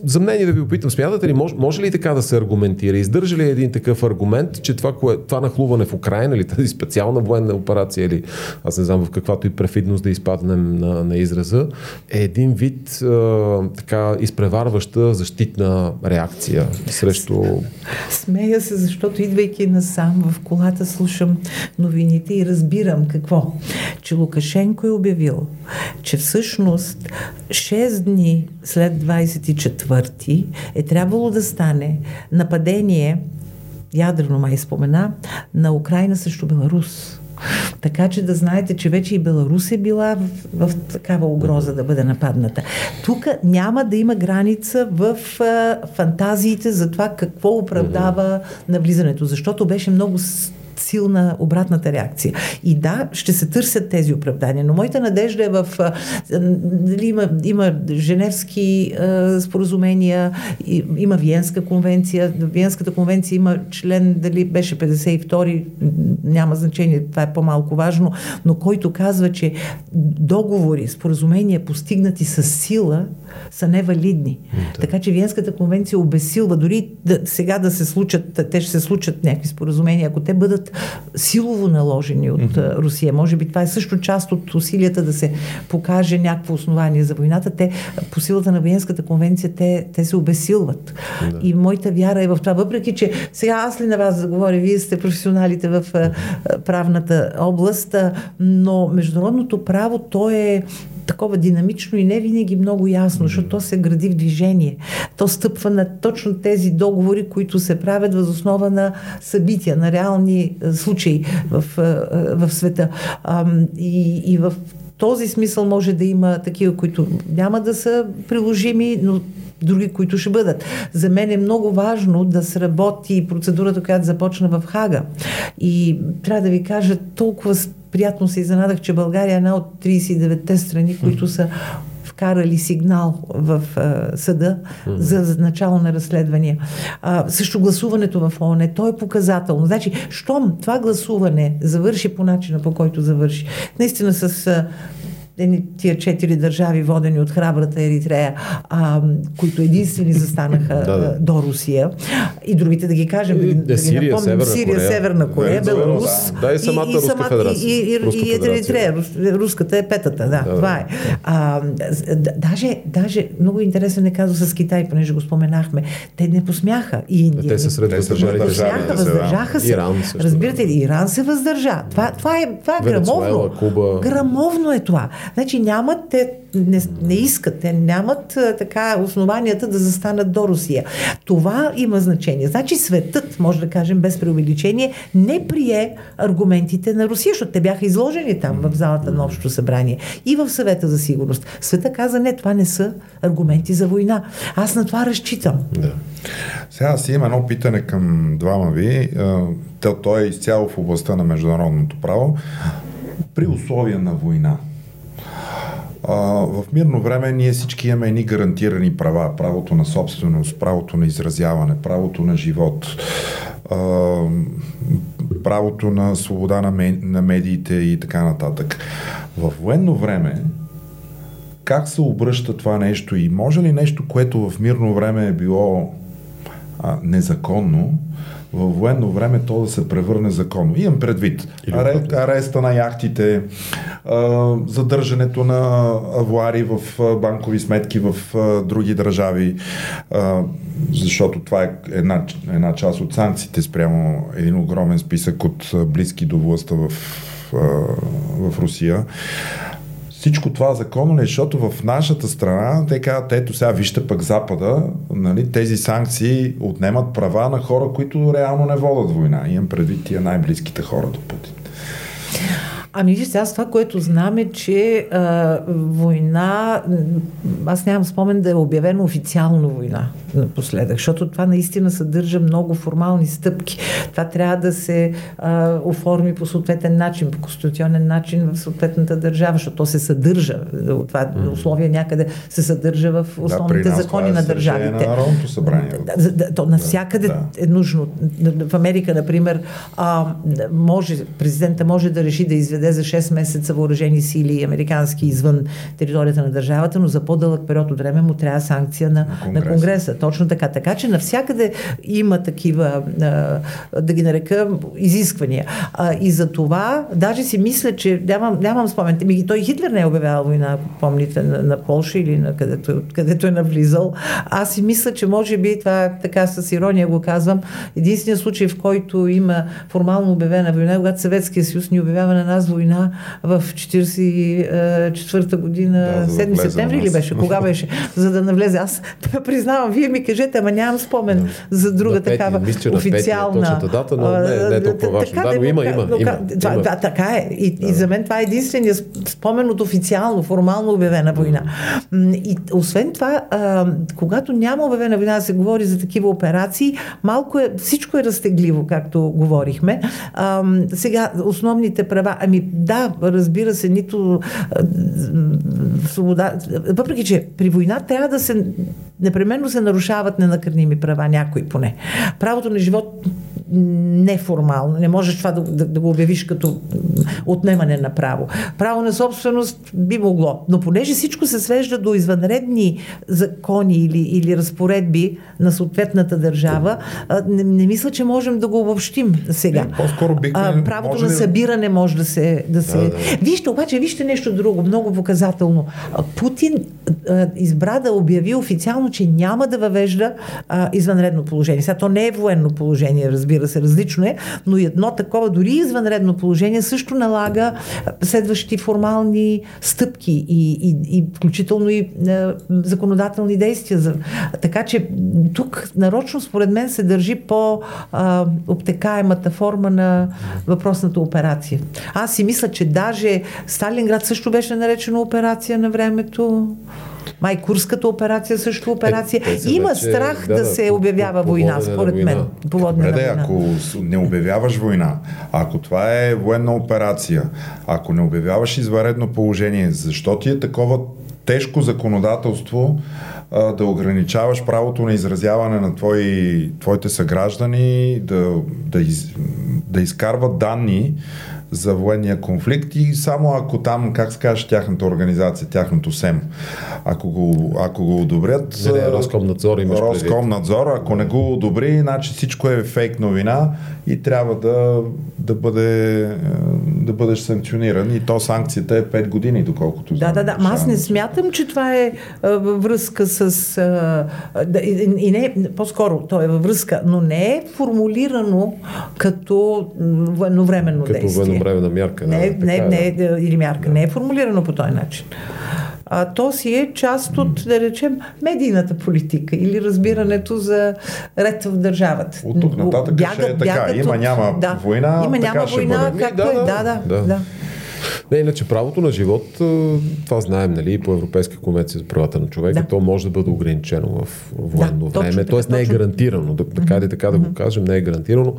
За мнение да ви опитам, смятате ли, може, може ли така да се аргументира? Издържа ли един такъв аргумент, че това, кое, това нахлуване в Украина или тази специална военна операция, или аз не знам в каквато и префидност да изпаднем на, на израза, е един вид а, така изпреварваща защитна реакция срещу... Смея се, защото идвайки насам в колата слушам новините и разбирам какво? Че Лукашенко е обявил, че всъщност 6 дни след 24-ти е трябвало да стане нападение, ядрено май спомена, на Украина срещу Беларус. Така че да знаете, че вече и Беларус е била в, в такава угроза да бъде нападната. Тук няма да има граница в а, фантазиите за това какво оправдава навлизането, защото беше много силна обратната реакция. И да, ще се търсят тези оправдания, но моята надежда е в... Дали има, има женевски а, споразумения, има Виенска конвенция. Виенската конвенция има член, дали беше 52 няма значение, това е по-малко важно, но който казва, че договори, споразумения, постигнати с сила, са невалидни. Да. Така че Виенската конвенция обесилва, дори да, сега да се случат, те ще се случат някакви споразумения, ако те бъдат силово наложени от mm-hmm. Русия. Може би това е също част от усилията да се покаже някакво основание за войната. Те, по силата на Виенската конвенция, те, те се обесилват. Да. И моята вяра е в това. Въпреки, че сега аз ли на вас да говоря, вие сте професионалите в правната област, но международното право, то е такова динамично и не винаги много ясно, защото то се гради в движение. То стъпва на точно тези договори, които се правят въз основа на събития, на реални случаи в, в света. И, и в този смисъл може да има такива, които няма да са приложими, но други, които ще бъдат. За мен е много важно да сработи процедурата, която започна в Хага. И трябва да ви кажа, толкова приятно се изненадах, че България е една от 39-те страни, които са вкарали сигнал в а, съда mm-hmm. за, за начало на разследвания. А, също гласуването в ООН, то е показателно. Значи, щом това гласуване завърши по начина, по който завърши, наистина с а, тия четири държави, водени от храбрата Еритрея, а, които единствени застанаха да, да. до Русия. И другите да ги кажем, да, да Сирия, напомним, Северна Сирия, Корея, Северна Корея, Беларус. Да, и самата и, Руска федерация. И, и, Руска и, и Еритрея, руската е петата, да, да това е. А, даже, даже много интересен е казал с Китай, понеже го споменахме. Те не посмяха. И Индия. Те са сред въздържали. Посмяха, въздържаха се. Иран също. Разбирате ли, Иран се въздържа. Това, това е, това е грамовно. Куба. Грамовно е това. Значи нямат, те не, не искат, те нямат така основанията да застанат до Русия. Това има значение. Значи светът, може да кажем без преувеличение, не прие аргументите на Русия, защото те бяха изложени там в залата на Общото събрание и в съвета за сигурност. Света каза, не, това не са аргументи за война. Аз на това разчитам. Да. Сега си има едно питане към двама ви. То, то е изцяло в областта на международното право. При условия на война, а, в мирно време ние всички имаме едни гарантирани права. Правото на собственост, правото на изразяване, правото на живот, а, правото на свобода на, ме, на медиите и така нататък. В военно време как се обръща това нещо и може ли нещо, което в мирно време е било а, незаконно, в военно време то да се превърне законно. Имам предвид аре, ареста на яхтите, задържането на авуари в банкови сметки в други държави, защото това е една, една част от санкциите спрямо един огромен списък от близки до властта в, в Русия. Всичко това законно ли? Е? Защото в нашата страна те казват, ето сега вижте пък Запада, нали, тези санкции отнемат права на хора, които реално не водят война. Имам предвид тия най-близките хора до Путин. Ами вижте, аз това, което знам е, че а, война, аз нямам спомен да е обявено официално война напоследък, защото това наистина съдържа много формални стъпки. Това трябва да се а, оформи по съответен начин, по конституционен начин в съответната държава, защото то се съдържа. Това условие някъде се съдържа в основните да, закони на държавите. На Народното събрание. Да, да, то навсякъде да. е нужно. В Америка, например, а, може, президента може да реши да изведе за 6 месеца въоръжени сили американски извън територията на държавата, но за по-дълъг период от време му трябва санкция на, на, Конгреса. на Конгреса. Точно така. Така че навсякъде има такива, да ги нарека, изисквания. И за това, даже си мисля, че нямам, нямам спомен. Ми, той Хитлер не е обявявал война, ако помните, на, на Польша или на където, където е навлизал. Аз си мисля, че може би това така с ирония го казвам. Единственият случай, в който има формално обявена война, когато Съветския съюз ни обявява на нас война в 44-та година, Да, за да 7 влезе септември у ли нас. беше? Кога беше? За да навлезе. Аз да признавам, вие ми кажете, ама нямам спомен за друга На пети, такава мисля, на пети е официална. точната дата, но не- не е толкова важно. Да, но има, има, има, има. да, така е. И, и за мен това е единствения спомен от официално, формално обявена война. И освен това, а, когато няма обявена война, да се говори за такива операции, малко е, всичко е разтегливо, както говорихме. А, сега, основните права, ами да, разбира се, нито свобода. Въпреки, че при война трябва да се непременно се нарушават ненакърними права, някои поне. Правото на живот неформално. Не можеш това да, да, да го обявиш като отнемане на право. Право на собственост би могло. Но понеже всичко се свежда до извънредни закони или, или разпоредби на съответната държава, не, не мисля, че можем да го обобщим сега. Не, по-скоро бихме- А, правото може на събиране може да се... Да се... Да, да. Вижте, обаче, вижте нещо друго, много показателно. Путин а, избра да обяви официално, че няма да въвежда а, извънредно положение. Сега то не е военно положение, разбира се, различно е, но едно такова, дори извънредно положение, също налага следващи формални стъпки и, и, и включително и а, законодателни действия. За... Така че тук нарочно, според мен, се държи по а, обтекаемата форма на въпросната операция. Аз си мисля, че даже Сталинград също беше наречена операция на времето. Май Курската операция също операция. Е, са Има вече- страх да, да, се обявява война, според мен. война. Поводене Добре, на да, война. ако не обявяваш война, ако това е военна операция, ако не обявяваш изваредно положение, защо ти е такова тежко законодателство а, да ограничаваш правото на изразяване на твои, твоите съграждани, да, да, из, да изкарват данни за военния конфликт и само ако там, как се каже, тяхната организация, тяхното СЕМ, ако го, ако го одобрят... Не, не, а, Роскомнадзор имаш. Роскомнадзор, ако не го одобри, значи всичко е фейк новина и трябва да, да, бъде, е, да бъдеш санкциониран. И то санкцията е 5 години, доколкото Да, знам. да, да. Ама аз не смятам, че това е а, във връзка с. А, да, и, и не, по-скоро, то е във връзка, но не е формулирано като военновременно Като действие. военновременна мярка. Не, да, не, така не, е, да. не, или мярка. Не е формулирано по този начин. А, то си е част от, да речем, медийната политика или разбирането за ред в държавата. От тук нататък ще е така. Има, няма война, Има, така няма ще война, бъде. както Ми, да, е. да, Да, да, да. Да. Не, иначе правото на живот, това знаем, нали, по Европейска конвенция за правата на човека, Да. то може да бъде ограничено в военно точно време. Тоест не е гарантирано. Да, така или така да го кажем, не е гарантирано.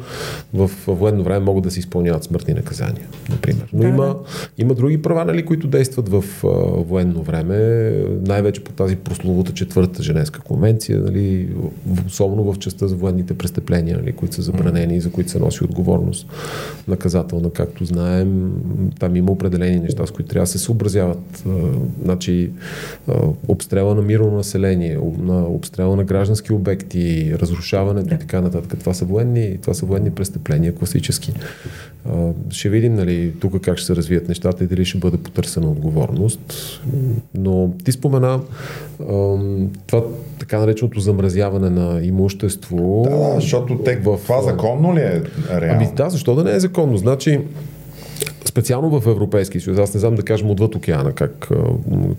В военно време могат да се изпълняват смъртни наказания, например. Но Да, има, да. има други права, нали, които действат в а, военно време, най-вече по тази прословута четвърта Женевска конвенция, нали, особено в частта за военните престъпления, нали, които са забранени и за които се носи отговорност наказателна, както знаем. Там има определени неща, с които трябва да се съобразяват. Значи, обстрела на мирно население, на обстрела на граждански обекти, разрушаването и така нататък. Това са военни, това са военни престъпления, класически. Ще видим, нали, тук как ще се развият нещата и дали ще бъде потърсена отговорност. Но ти спомена това така нареченото замразяване на имущество. Да, да, защото те, в- това законно ли е реално? Ами да, защо да не е законно? Значи, специално в Европейския съюз, аз не знам да кажем отвъд океана, как,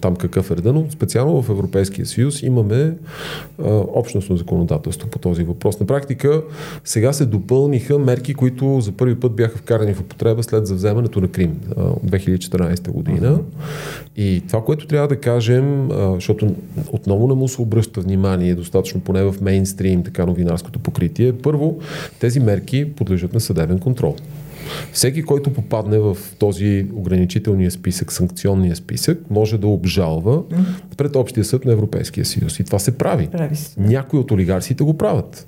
там какъв е реда, но специално в Европейския съюз имаме а, общностно законодателство по този въпрос. На практика сега се допълниха мерки, които за първи път бяха вкарани в употреба след завземането на Крим а, от 2014 година. И това, което трябва да кажем, а, защото отново не му се обръща внимание достатъчно поне в мейнстрим, така новинарското покритие, първо, тези мерки подлежат на съдебен контрол. Всеки, който попадне в този ограничителния списък, санкционния списък, може да обжалва пред Общия съд на Европейския съюз. И това се прави. Прави се. Някои от олигарсите го правят.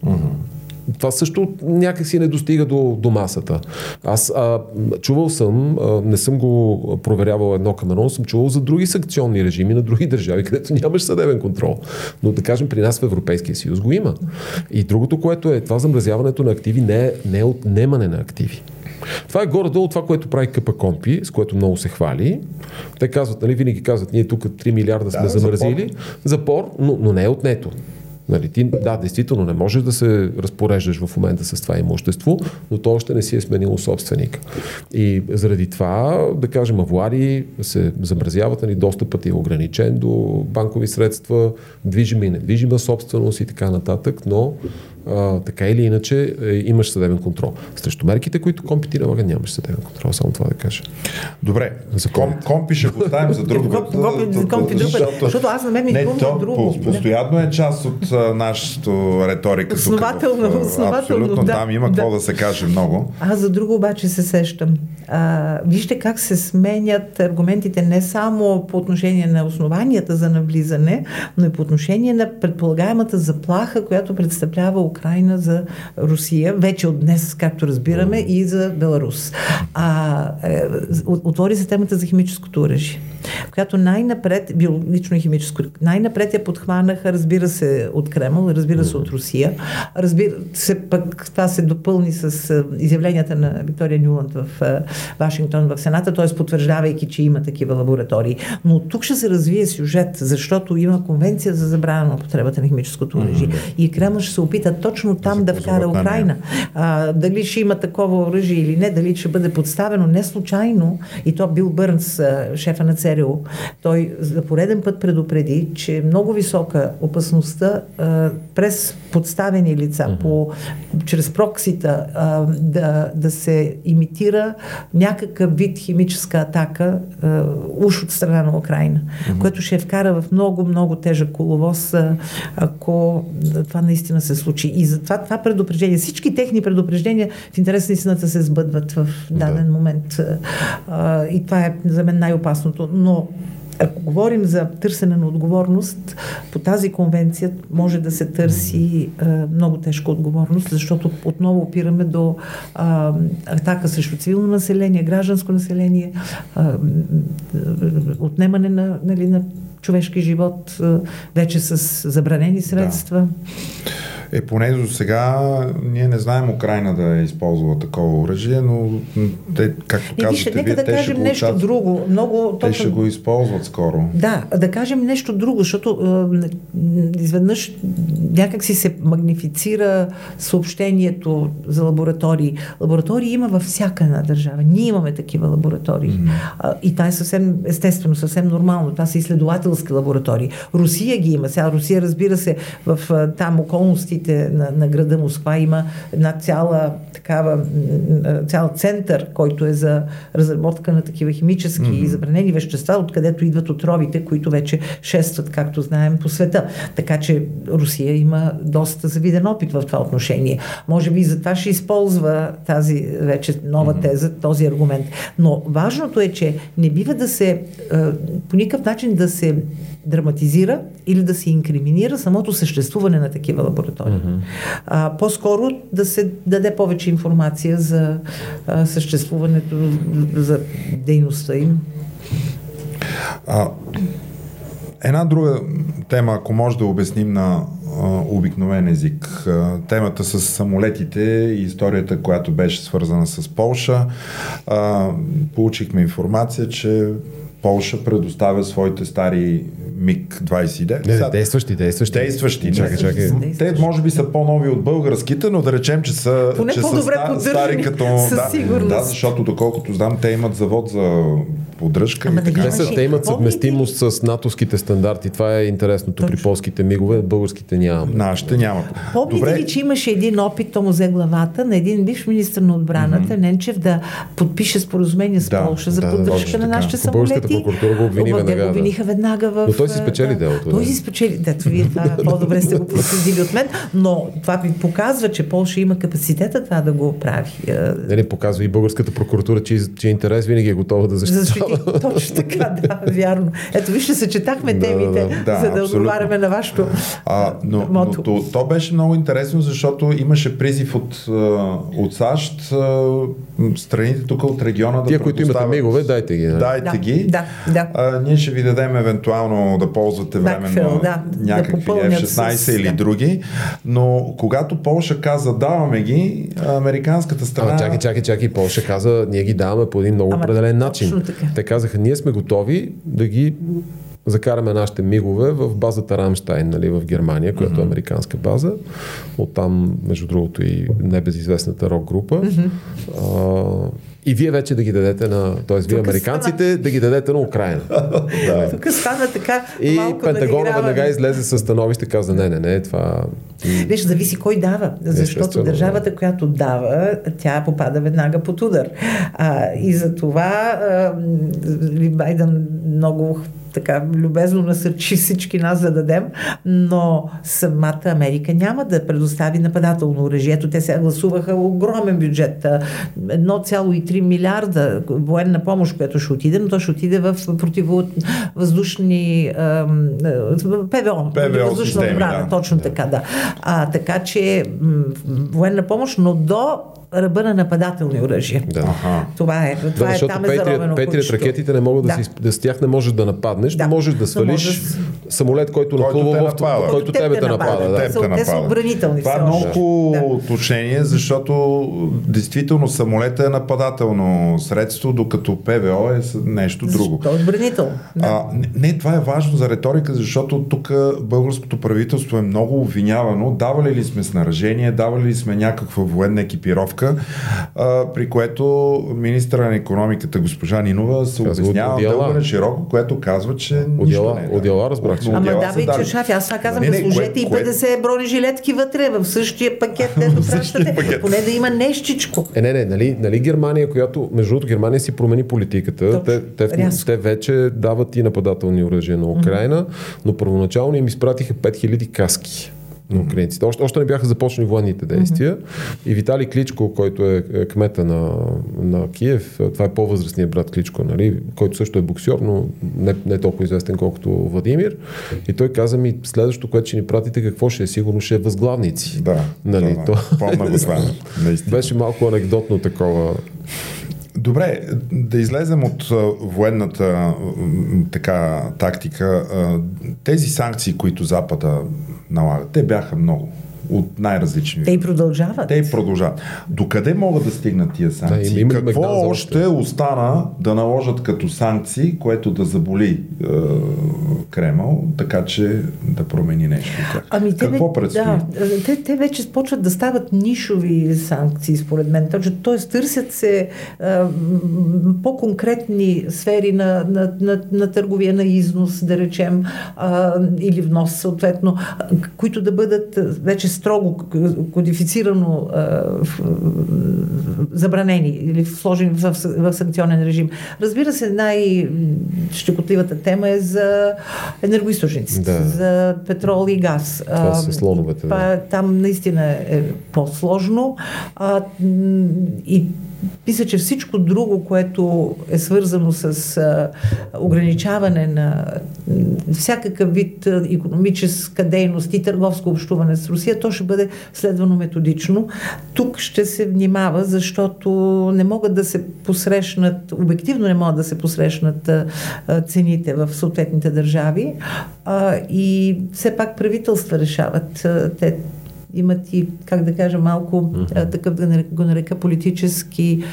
Това също някакси не достига до, до масата. Аз а, чувал съм, а, не съм го проверявал едно към едно, но съм чувал за други санкционни режими на други държави, където нямаш съдебен контрол. Но да кажем, при нас в Европейския съюз го има. И другото, което е това замразяването на активи, не е, не е отнемане на активи. Това е горе-долу това, което прави КПКОМПИ, с което много се хвали. Те казват, нали, винаги казват, ние тук 3 милиарда сме Да, замразили. Запор, но, но не е отнето. Нали, ти, да, действително не можеш да се разпореждаш в момента с това имущество, но то още не си е сменило собственик. И заради това, да кажем, авуари се замразяват, нали, достъпът е ограничен до банкови средства, движима и недвижима собственост и така нататък, но а, така или иначе е, имаш съдебен контрол. Срещу мерките, които компи налага, нямаш съдебен контрол, само това да кажа. Добре, за ком, компи ще го оставим за друго. компи, компи друг път, защото аз на мен ми не, то, друго. По, постоянно е част от а, нашата риторика. Основателно, тук, основателно, Абсолютно, да, там има какво да се каже много. Аз за друго обаче се сещам. А, вижте как се сменят аргументите не само по отношение на основанията за навлизане, но и по отношение на предполагаемата заплаха, която представлява Украина за Русия, вече от днес, както разбираме, и за Беларус. А, е, отвори се темата за химическото оръжие, която най-напред, биологично и химическо, най-напред я подхванаха, разбира се, от Кремъл, разбира се, от Русия. Разбира се, пък това се допълни с е, изявленията на Виктория Нюланд в е, Вашингтон в Сената, т.е. потвърждавайки, че има такива лаборатории. Но тук ще се развие сюжет, защото има конвенция за забрана на употребата на химическото оръжие. Mm-hmm. И Кремъл ще се опита точно там да, вкара Украина. А, дали ще има такова оръжие или не, дали ще бъде подставено не случайно. И то Бил Бърнс, шефа на ЦРУ, той за пореден път предупреди, че е много висока опасността а, през подставени лица, mm-hmm. по, чрез проксита, а, да, да се имитира някакъв вид химическа атака а, уж от страна на Украина, mm-hmm. което ще вкара в много, много тежък коловоз, ако това наистина се случи. И затова това предупреждение, всички техни предупреждения в интерес на истината се сбъдват в даден да. момент. А, и това е за мен най-опасното. Но ако говорим за търсене на отговорност, по тази конвенция може да се търси а, много тежка отговорност, защото отново опираме до а, атака срещу цивилно население, гражданско население, а, отнемане на, нали, на човешки живот, вече с забранени средства. Да. Е, поне до сега ние не знаем Украина да е използвала такова оръжие, но те, както казвате, вие, нека да те кажем ще нещо го друго. Много, те точно... ще го използват скоро. Да, да кажем нещо друго, защото е, изведнъж някак си се магнифицира съобщението за лаборатории. Лаборатории има във всяка една държава. Ние имаме такива лаборатории. Mm-hmm. И това е съвсем естествено, съвсем нормално. Това са изследователски лаборатории. Русия ги има. Сега Русия, разбира се, в там околности улиците на, на града Москва има една цяла такава, цял център, който е за разработка на такива химически mm-hmm. и забранени вещества, откъдето идват отровите, които вече шестват, както знаем, по света. Така че Русия има доста завиден опит в това отношение. Може би затова ще използва тази вече нова теза, този аргумент. Но важното е, че не бива да се по никакъв начин да се драматизира или да се инкриминира самото съществуване на такива лаборатории. Mm-hmm. А, по-скоро да се даде повече информация за а, съществуването, за дейността им. А, една друга тема, ако може да обясним на а, обикновен език. А, темата с самолетите и историята, която беше свързана с Полша. А, получихме информация, че Полша предоставя своите стари МиГ-29. Не, Сега, действащи, действащи. Действащи. Чакай, чакай. Те може би са по-нови от българските, но да речем, че са, Поне че са ста, стари като... да, да, защото доколкото знам, те имат завод за поддръжка. Ама, така. Те, са, те имат съвместимост с натовските стандарти. Това е интересното Точно. при полските мигове, българските нямаме. Нашите нямат. Помните ли, че имаше един опит, то му взе главата, на един бивш министр на отбраната, mm-hmm. Ненчев, да подпише споразумение с да, Полша за да, поддръжка да, на нашите самолети? прокуратура го обвини веднага. Го обвиниха веднага в... Но той си спечели делото. Той си спечели. Дето вие това по-добре сте го проследили от мен, но това ви показва, че Полша има капацитета това да го прави. Не, не показва и българската прокуратура, че, че интерес винаги е готова да защитава. Защити. Точно така, да, вярно. Ето, вижте, съчетахме темите, да, да, за да отговаряме на вашето а, но, мото. Но, то, то беше много интересно, защото имаше призив от, от САЩ страните тук от региона да Тия, които имате мигове, дайте ги. Дайте да, ги. Да, да. А, ние ще ви дадем евентуално да ползвате временно да, някакви да F-16 с... или да. други, но когато Полша каза даваме ги, американската страна... А, чакай, чакай, чакай, Полша каза ние ги даваме по един много Ама, определен начин. Те казаха ние сме готови да ги закараме нашите мигове в базата Рамштайн, нали, в Германия, която mm-hmm. е американска база. Оттам, между другото, и небезизвестната рок група. Mm-hmm. А, и вие вече да ги дадете на, т.е. вие американците стана... да ги дадете на Украина. да. Тук стана така. И Пентагона веднага излезе с становище, каза, не, не, не, това. Виж, зависи кой дава. Защото държавата, която дава, тя попада веднага под удар. А, и за това Байден много така любезно насърчи всички нас да дадем, но самата Америка няма да предостави нападателно оръжие. Ето те сега гласуваха огромен бюджет, 1,3 милиарда военна помощ, която ще отиде, но то ще отиде в противовъздушни ПВО, въздушна отбрана, да. точно така, да. А, така че военна помощ, но до ръба на нападателни оръжия. Да. Това е. Това да, е там е Петрият, Петрият ракетите не могат да, да. Си, да с тях не можеш да нападнеш, да. можеш да свалиш можеш... самолет, който, нахлува в който тебе те напада. Да. Те, са, те са отбранителни. Това е много да. уточнение, защото действително самолета е нападателно средство, докато ПВО е нещо друго. То е отбранително. Да. А, не, не, това е важно за риторика, защото тук българското правителство е много обвинявано. Давали ли сме снаражение, давали ли сме някаква военна екипировка, стъпка, а, при което министра на економиката госпожа Нинова се обяснява дълго на широко, което казва, че отдела, нищо не е. Отдела, разбрах. Ама да, бе, че шаф, аз това казвам, не, не, да сложете и 50 бронежилетки вътре, в същия пакет, не пращате, поне да има нещичко. Е, не, не, нали, нали Германия, която, между другото, Германия си промени политиката. те, те, те, вече дават и нападателни оръжия на Украина, mm-hmm. но първоначално им изпратиха 5000 каски на украинците. Още, още не бяха започнали военните действия. Mm-hmm. И Виталий Кличко, който е, е кмета на, на Киев, това е по-възрастният брат Кличко, нали, който също е боксер, но не, не толкова известен колкото Владимир. И той каза ми, следващото, което ще ни пратите, какво ще е? Сигурно ще е възглавници. Да, нали, да, то... го това. Беше малко анекдотно такова. Добре, да излезем от военната така тактика. Тези санкции, които Запада налагат. Те бяха много от най-различни. Те и продължават. Те и продължават. Докъде могат да стигнат тия санкции? Да, им, Какво още остана да наложат като санкции, което да заболи е, Кремъл, така че да промени нещо? Ами те, Какво предстои? Да, те, те вече почват да стават нишови санкции, според мен. Тоест, търсят се е, по-конкретни сфери на, на, на, на търговия, на износ, да речем, е, или внос, съответно, които да бъдат вече строго кодифицирано а, в, забранени или сложени в, в санкционен режим. Разбира се, най-щекотливата тема е за енергоисточниците, да. за петрол и газ. Това са слоновете. Да. Там наистина е по-сложно. А, и мисля, че всичко друго, което е свързано с а, ограничаване на всякакъв вид економическа дейност и търговско общуване с Русия, то ще бъде следвано методично. Тук ще се внимава, защото не могат да се посрещнат, обективно не могат да се посрещнат а, цените в съответните държави а, и все пак правителства решават. Те имат и, как да кажа, малко mm-hmm. такъв, да го нарека политически,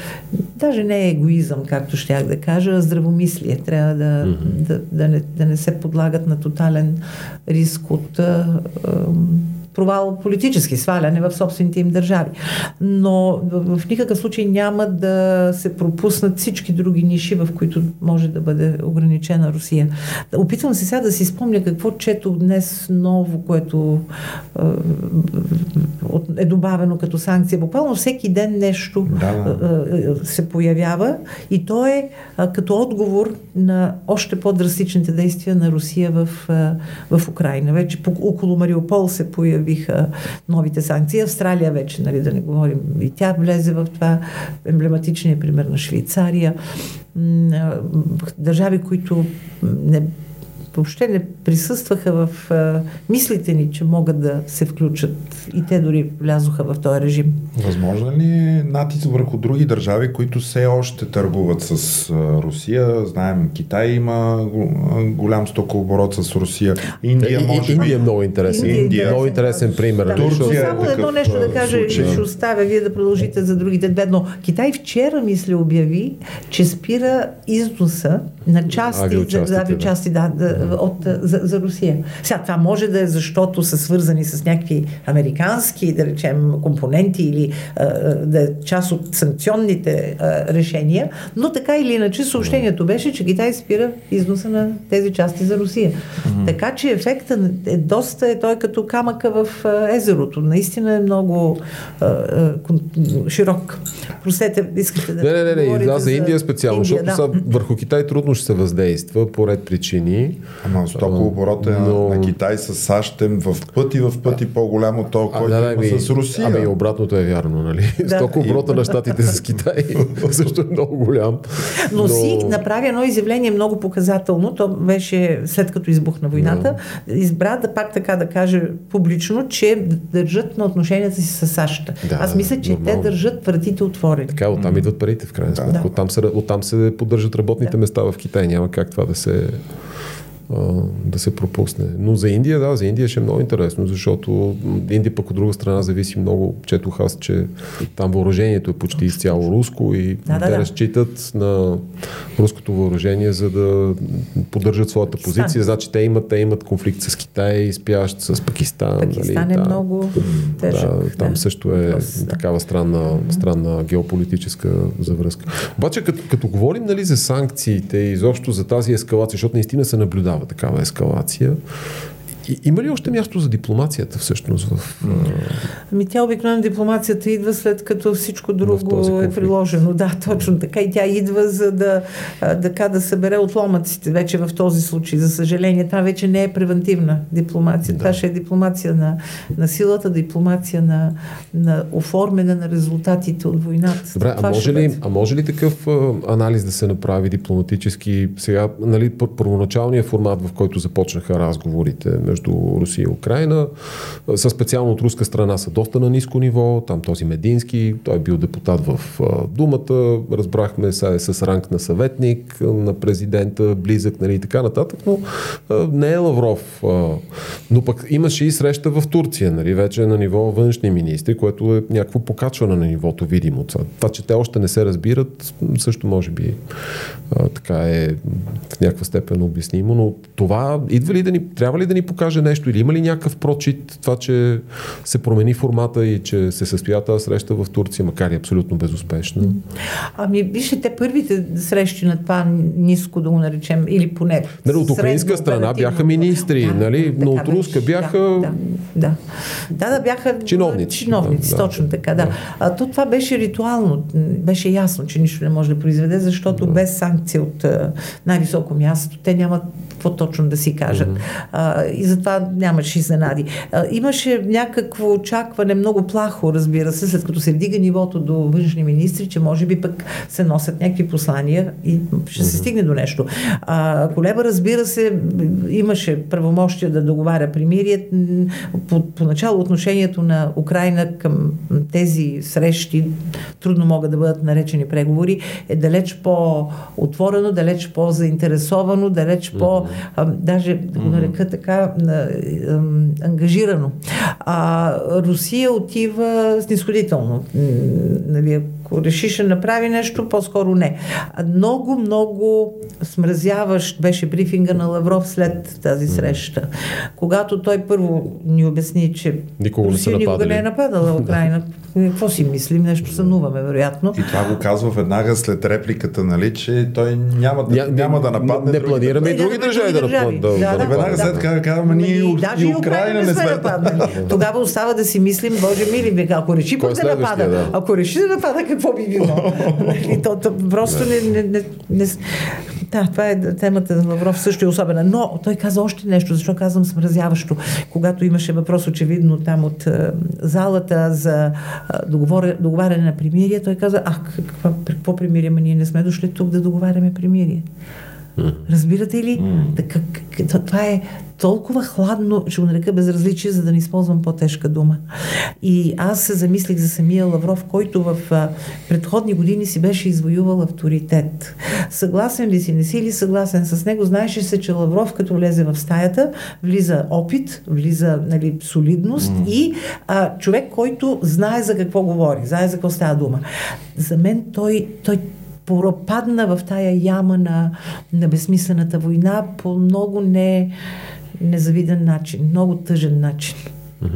даже не егоизъм, както щях да кажа, а здравомислие. Трябва да, mm-hmm. да, да, не, да не се подлагат на тотален риск от а, а, провал политически, сваляне в собствените им държави. Но в, в никакъв случай няма да се пропуснат всички други ниши, в които може да бъде ограничена Русия. Опитвам се сега да си спомня какво чето днес ново, което е, добавено като санкция. Буквално всеки ден нещо да. Се появява и то е като отговор на още по-драстичните действия на Русия в, в Украина. Вече около Мариупол се появи появиха новите санкции. Австралия вече, нали, да не говорим, и тя влезе в това. Емблематичният пример на Швейцария. Държави, които не въобще не присъстваха в а, мислите ни, че могат да се включат и те дори влязоха в този режим. Възможно ли е натиск върху други държави, които все още търгуват с а, Русия? Знаем, Китай има голям стокооборот с Русия. Индия може Индия е много интересен. Индия, Индия е много интересен пример. Да, Турция Само е едно нещо да кажа и ще оставя вие да продължите за другите две. Но Китай вчера, мисля, обяви, че спира износа на части, Авиочастите, за, авиочасти, да, да, от, за, за Русия. Сега, това може да е защото са свързани с някакви американски, да речем, компоненти или а, да е част от санкционните а, решения, но така или иначе съобщението беше, че Китай спира износа на тези части за Русия. Mm-hmm. Така че ефектът е доста, е той като камъка в а, езерото. Наистина е много а, а, широк. Простете, искате да. Не, не, не, не. Да, за Индия специално, Индия, защото да. са, върху Китай трудно ще се въздейства по ред причини. Ама стокооборота Но- но... на Китай с САЩ е в пъти в пъти по-голям от този, който да, има ми- с Русия. Ами и обратното е вярно, нали? Да. Да. Стоко оборота на щатите с Китай също е много голям. Но, Си направи едно изявление много показателно. То беше след като избухна войната. Избра да пак така да каже публично, че държат на отношенията си с САЩ. Да, Аз мисля, че нормално. те държат вратите отворени. Така, оттам идват парите в крайна сметка. Да. Оттам, се, оттам се поддържат работните Да. места в Китай. Няма как това да се а, да се пропусне. Но за Индия, да, за Индия ще е много интересно, защото Индия пък от друга страна зависи много, четох аз, че там въоръжението е почти изцяло руско и Да, да, те да. разчитат на руското въоръжение, за да поддържат своята Пакистан. позиция. Значи те имат, те имат конфликт с Китай, спящ с Пакистан. Пакистан нали, е да. много тежък. Да, там да. също е Въпрос, да. такава странна, странна геополитическа завръзка. Обаче, като, като говорим нали, за санкциите и изобщо за тази ескалация, защото наистина се наблюдава такава ескалация, и, има ли още място за дипломацията всъщност в... Ами тя обикновено дипломацията идва след като всичко друго е приложено. Да, точно така. И тя идва за да, така, да събере отломъците вече в този случай. За съжаление, това вече не е превентивна дипломация. Да. Това ще е дипломация на, на силата, дипломация на, на оформяне на резултатите от войната. Добре, а може, ли, бъде. а може ли такъв а, анализ да се направи дипломатически? Сега, нали, пър- първоначалният формат, в който започнаха разговорите между Русия и Украина, са специално от руска страна са доста на ниско ниво. Там този Медински, той е бил депутат в Думата, разбрахме сега е с ранг на съветник на президента, близък, нали, и така нататък, но не е Лавров. Но пък имаше и среща в Турция, нали, вече на ниво външни министри, което е някакво покачване на нивото, видимо. Това, че те още не се разбират, също може би така е в някаква степен обяснимо, но това идва ли да ни, трябва ли да ни покаже нещо или има ли някакъв прочит това, че се промени формата и че се състоя тази среща в Турция, макар и абсолютно безуспешна? Ами, вижте, те първите срещи на това ниско, да го наречем, или поне. Нали, от украинска страна бяха министри, нали, но от руска бяха- Да, да, да, да бяха Чиновници. чиновници Да, да. точно така, да. А, то това беше ритуално, беше ясно, че нищо не може да произведе, защото без санкция от най-високо място, те нямат какво точно да си кажат. А, и затова нямаше изненади. А, имаше някакво очакване, много плахо, разбира се, след като се вдига нивото до външни министри, че може би пък се носят някакви послания и ще се стигне до нещо. А, Колеба, разбира се, имаше правомощия да договаря примирие. По, поначало отношението на Украина към тези срещи, трудно могат да бъдат наречени преговори, е далеч по-отворено, далеч по-заинтересовано, далеч по- даже да го нарека така, ангажирано. А Русия отива снисходително. Нали, ако реши ще направи нещо, по-скоро не. Много, много смразяващ беше брифинга на Лавров след тази среща. Когато той първо ни обясни, че Никога не никога не е нападала Украина. Какво си мислим? Нещо сънуваме, вероятно. И това го казва веднага след репликата, нали, че той няма да, Ня- няма да нападне. Не планираме и Да, други да, държави да нападнат. Да, да, Да, да, веднага да. след това казваме, ние Ами, и, даже и Украина не сме. нападнали. Тогава остава да си мислим, Боже мили, ако реши е пък да напада, да. ако реши да напада, какво би било? Нали, то, то, просто не, не, не, не, да, това е темата за Лавров също е особена. Но той каза още нещо, защо казвам смразяващо. Когато имаше въпрос очевидно там от е, залата за е, договор- договаряне на примирие, той каза, а какво, какво примирие? Ние не сме дошли тук да договаряме примирие. Разбирате ли? Така, това е толкова хладно, ще го нарека безразличие, за да не използвам по-тежка дума. И аз се замислих за самия Лавров, който в а, предходни години си беше извоювал авторитет. Съгласен ли си, не си ли съгласен с него? Знаеше се, че Лавров, като влезе в стаята, влиза опит, влиза нали, солидност и а, човек, който знае за какво говори, знае за какво става дума. За мен той, той пропадна в тая яма на, на безсмислената война по много не, незавиден начин, много тъжен начин.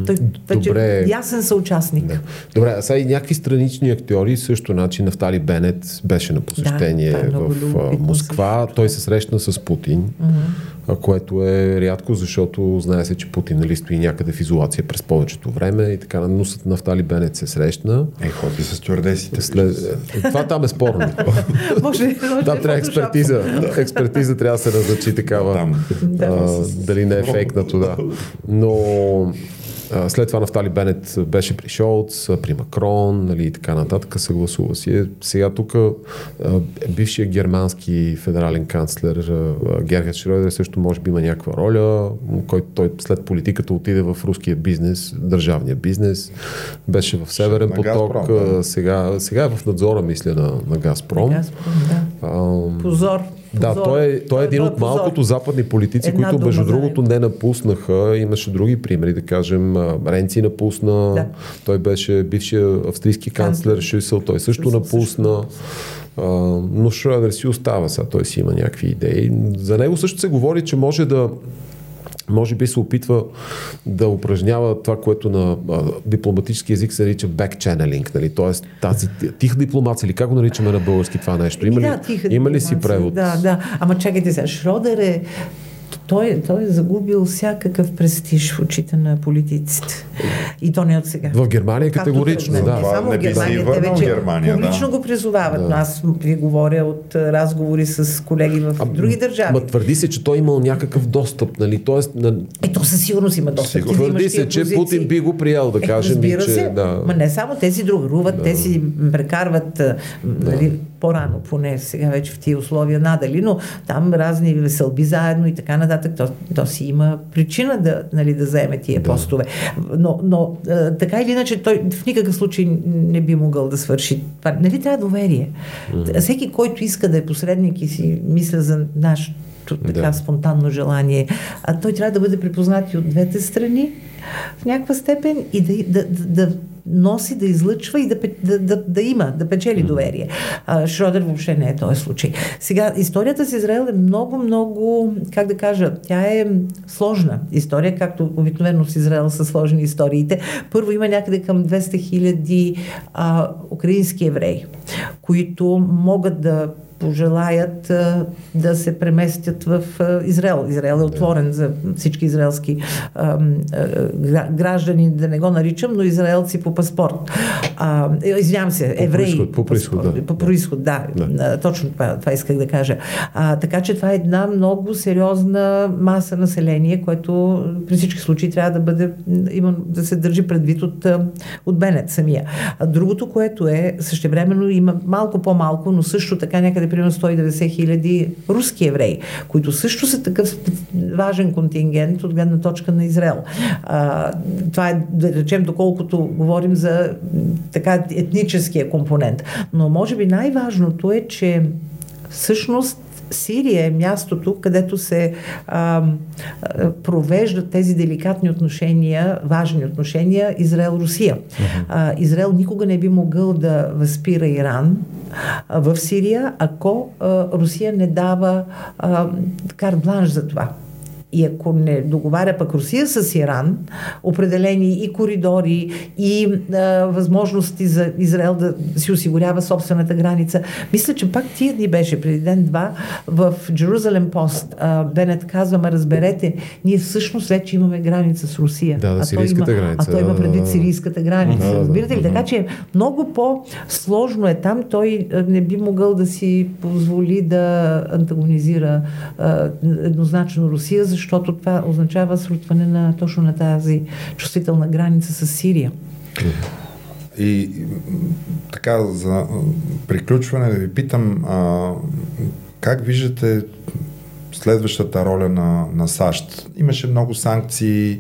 Той вече Добре. ясен съучастник. Да. Добре, а сега и някакви странични актьори, също начин Нафтали Бенет беше на посещение да, в любопитно, Москва. Той се срещна с Путин, uh-huh. което е рядко, защото знае се, че Путин нали, стои някъде в изолация през повечето време и така, но с Нафтали Бенет се срещна. Е, ходи с стюардесите. След... Това там е спорно. може, там трябва експертиза. експертиза трябва да се назначи такава. Там. А, дали не е фейкнато, да. Но след това Нафтали Бенет беше при Шолц, при Макрон нали, и така нататък, съгласува си. Сега тук бившия германски федерален канцлер Герхард Шройдер също може би има някаква роля, който той след политиката отиде в руския бизнес, държавния бизнес, беше в Северен на поток, Газпром, да. сега, сега е в надзора, мисля, на, на Газпром. Газпром да. А, Позор. Да, той е, той е един от малкото западни политици, Една които между другото не напуснаха. Имаше други примери, да кажем, Ренци напусна, да. той беше бившия австрийски канцлер Шюсел, той също Шюсел напусна. Също. но Шройдер си остава сега, той си има някакви идеи. За него също се говори, че може да може би се опитва да упражнява това, което на дипломатически език се нарича back-channeling, нали? т.е. тази тиха дипломация, или как го наричаме на български това нещо? Има ли, да, има ли си превод? Да, да. Ама чакайте сега, Шродер е той, той е загубил всякакъв престиж в очите на политиците. И то не от сега. В Германия категорично, да. Не само в Германия. Те вече Германия, публично да. го призовават. Да. Но аз ви говоря от разговори с колеги в а, други държави. Ма твърди се, че той имал някакъв достъп, нали? Тоест, на... Ето със сигурност има достъп. Твърди се, че позиции. Путин би го приял, да е, кажем. Разбира че, се. Да. Ма не само тези другаруват, да. те си прекарват да. нали, по-рано, поне сега вече в тия условия надали, но там разни веселби заедно и така нататък, то, то си има причина да, нали, да заеме тия да. постове. Но, но така или иначе той в никакъв случай не би могъл да свърши това. Нали трябва доверие. Mm-hmm. Всеки, който иска да е посредник и си мисля за нашето така да. спонтанно желание, а той трябва да бъде припознат и от двете страни в някаква степен и да, да, да, да носи, да излъчва и да, да, да, да има, да печели доверие. А, Шродер въобще не е този случай. Сега, историята с Израел е много, много, как да кажа, тя е сложна история, както обикновено с Израел са сложни историите. Първо има някъде към 200 хиляди украински евреи, които могат да пожелаят да се преместят в Израел. Израел е отворен за всички израелски граждани, да не го наричам, но израелци по паспорт. А, извинявам се, евреи. По происход, да. По происход, да. да. Точно това, това исках да кажа. А, така че това е една много сериозна маса население, което при всички случаи трябва да бъде, има, да се държи предвид от, от Бенет самия. А другото, което е, същевременно има малко по-малко, но също така някъде примерно 190 хиляди руски евреи, които също са такъв важен контингент от гледна точка на Израел. А, това е, да речем, доколкото говорим за така етническия компонент. Но може би най-важното е, че всъщност Сирия е мястото, където се а, провеждат тези деликатни отношения, важни отношения Израел-Русия. Uh-huh. Израел никога не би могъл да възпира Иран а, в Сирия, ако Русия не дава карт бланш за това. И ако не договаря пък Русия с Иран, определени и коридори, и а, възможности за Израел да си осигурява собствената граница. Мисля, че пак тия дни беше преди ден-два в Джерузалем Пост. А, Бенет казва, ма разберете, ние всъщност вече имаме граница с Русия. Да, да, а, той има, граница, а той има предвид сирийската граница. Да, разбирате ли? Така че много по-сложно е там. Той не би могъл да си позволи да антагонизира а, еднозначно Русия, защото защото това означава срутване на точно на тази чувствителна граница с Сирия. И така, за приключване да ви питам, а, как виждате следващата роля на, на САЩ? Имаше много санкции,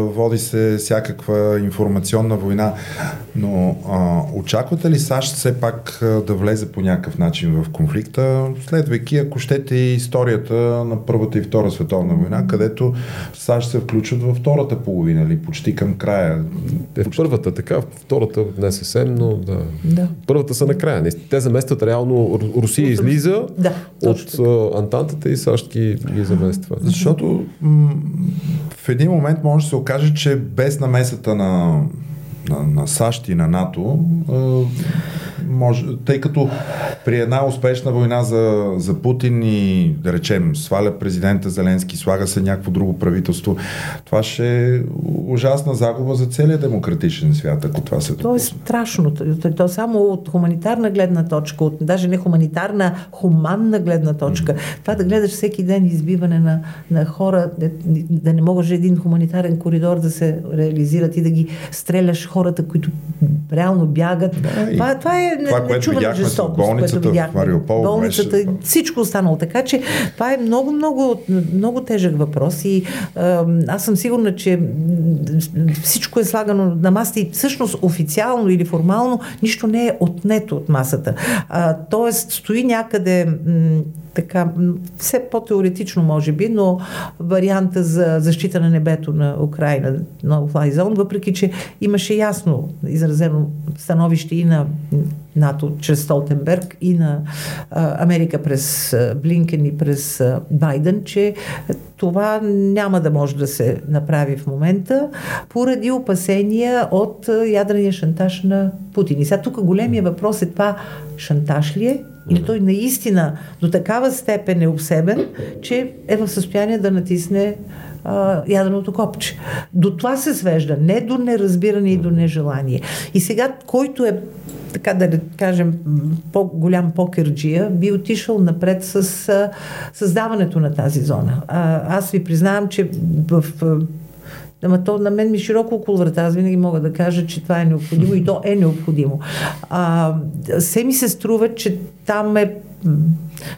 води се всякаква информационна война. Но а, очаквате ли САЩ все пак да влезе по някакъв начин в конфликта, следвайки, ако щете, и историята на Първата и Втора световна война, където САЩ се включват във втората половина, или почти към края? Е, в първата така, втората не съвсем, но да. Да. Първата са накрая. Те заместват реално Ру- Русия излиза Да, от а, Антантата и САЩ ги, ги замества. Защото м- в един момент може да се окаже, че без намесата на, на, на САЩ и на НАТО, може, тъй като при една успешна война за, за Путин и да речем сваля президента Зеленски, слага се някакво друго правителство, това ще е ужасна загуба за целия демократичен свят, ако това се То е допусне. страшно. То, то само от хуманитарна гледна точка, от даже не хуманитарна, хуманна гледна точка. Това да гледаш всеки ден избиване на, на хора, да, да не може един хуманитарен коридор да се реализират и да ги стреляш хората, които реално бягат. Да, това, това е това, което нечувана видяхме жестокост, болницата което в видяхме. Мариупол, Болницата, беше- всичко останало. Така че това е много, много, много тежък въпрос и а, аз съм сигурна, че всичко е слагано на масата и всъщност официално или формално нищо не е отнето от масата. А, тоест стои някъде м, така, все по-теоретично може би, но варианта за защита на небето на Украина, на Fly Zone, въпреки че имаше ясно изразено становище и на НАТО чрез Столтенберг и на а, Америка през а, Блинкен и през а, Байден, че това няма да може да се направи в момента поради опасения от ядрения шантаж на Путин. И сега тук големия въпрос е това шантаж ли е или той наистина до такава степен е обсебен, че е в състояние да натисне а, ядреното копче. До това се свежда, не до неразбиране и до нежелание. И сега, който е така да кажем, по-голям покерджия, би отишъл напред с а, създаването на тази зона. А, аз ви признавам, че в Ама то на мен ми широко около врата. Аз винаги мога да кажа, че това е необходимо и то е необходимо. А, се ми се струва, че там е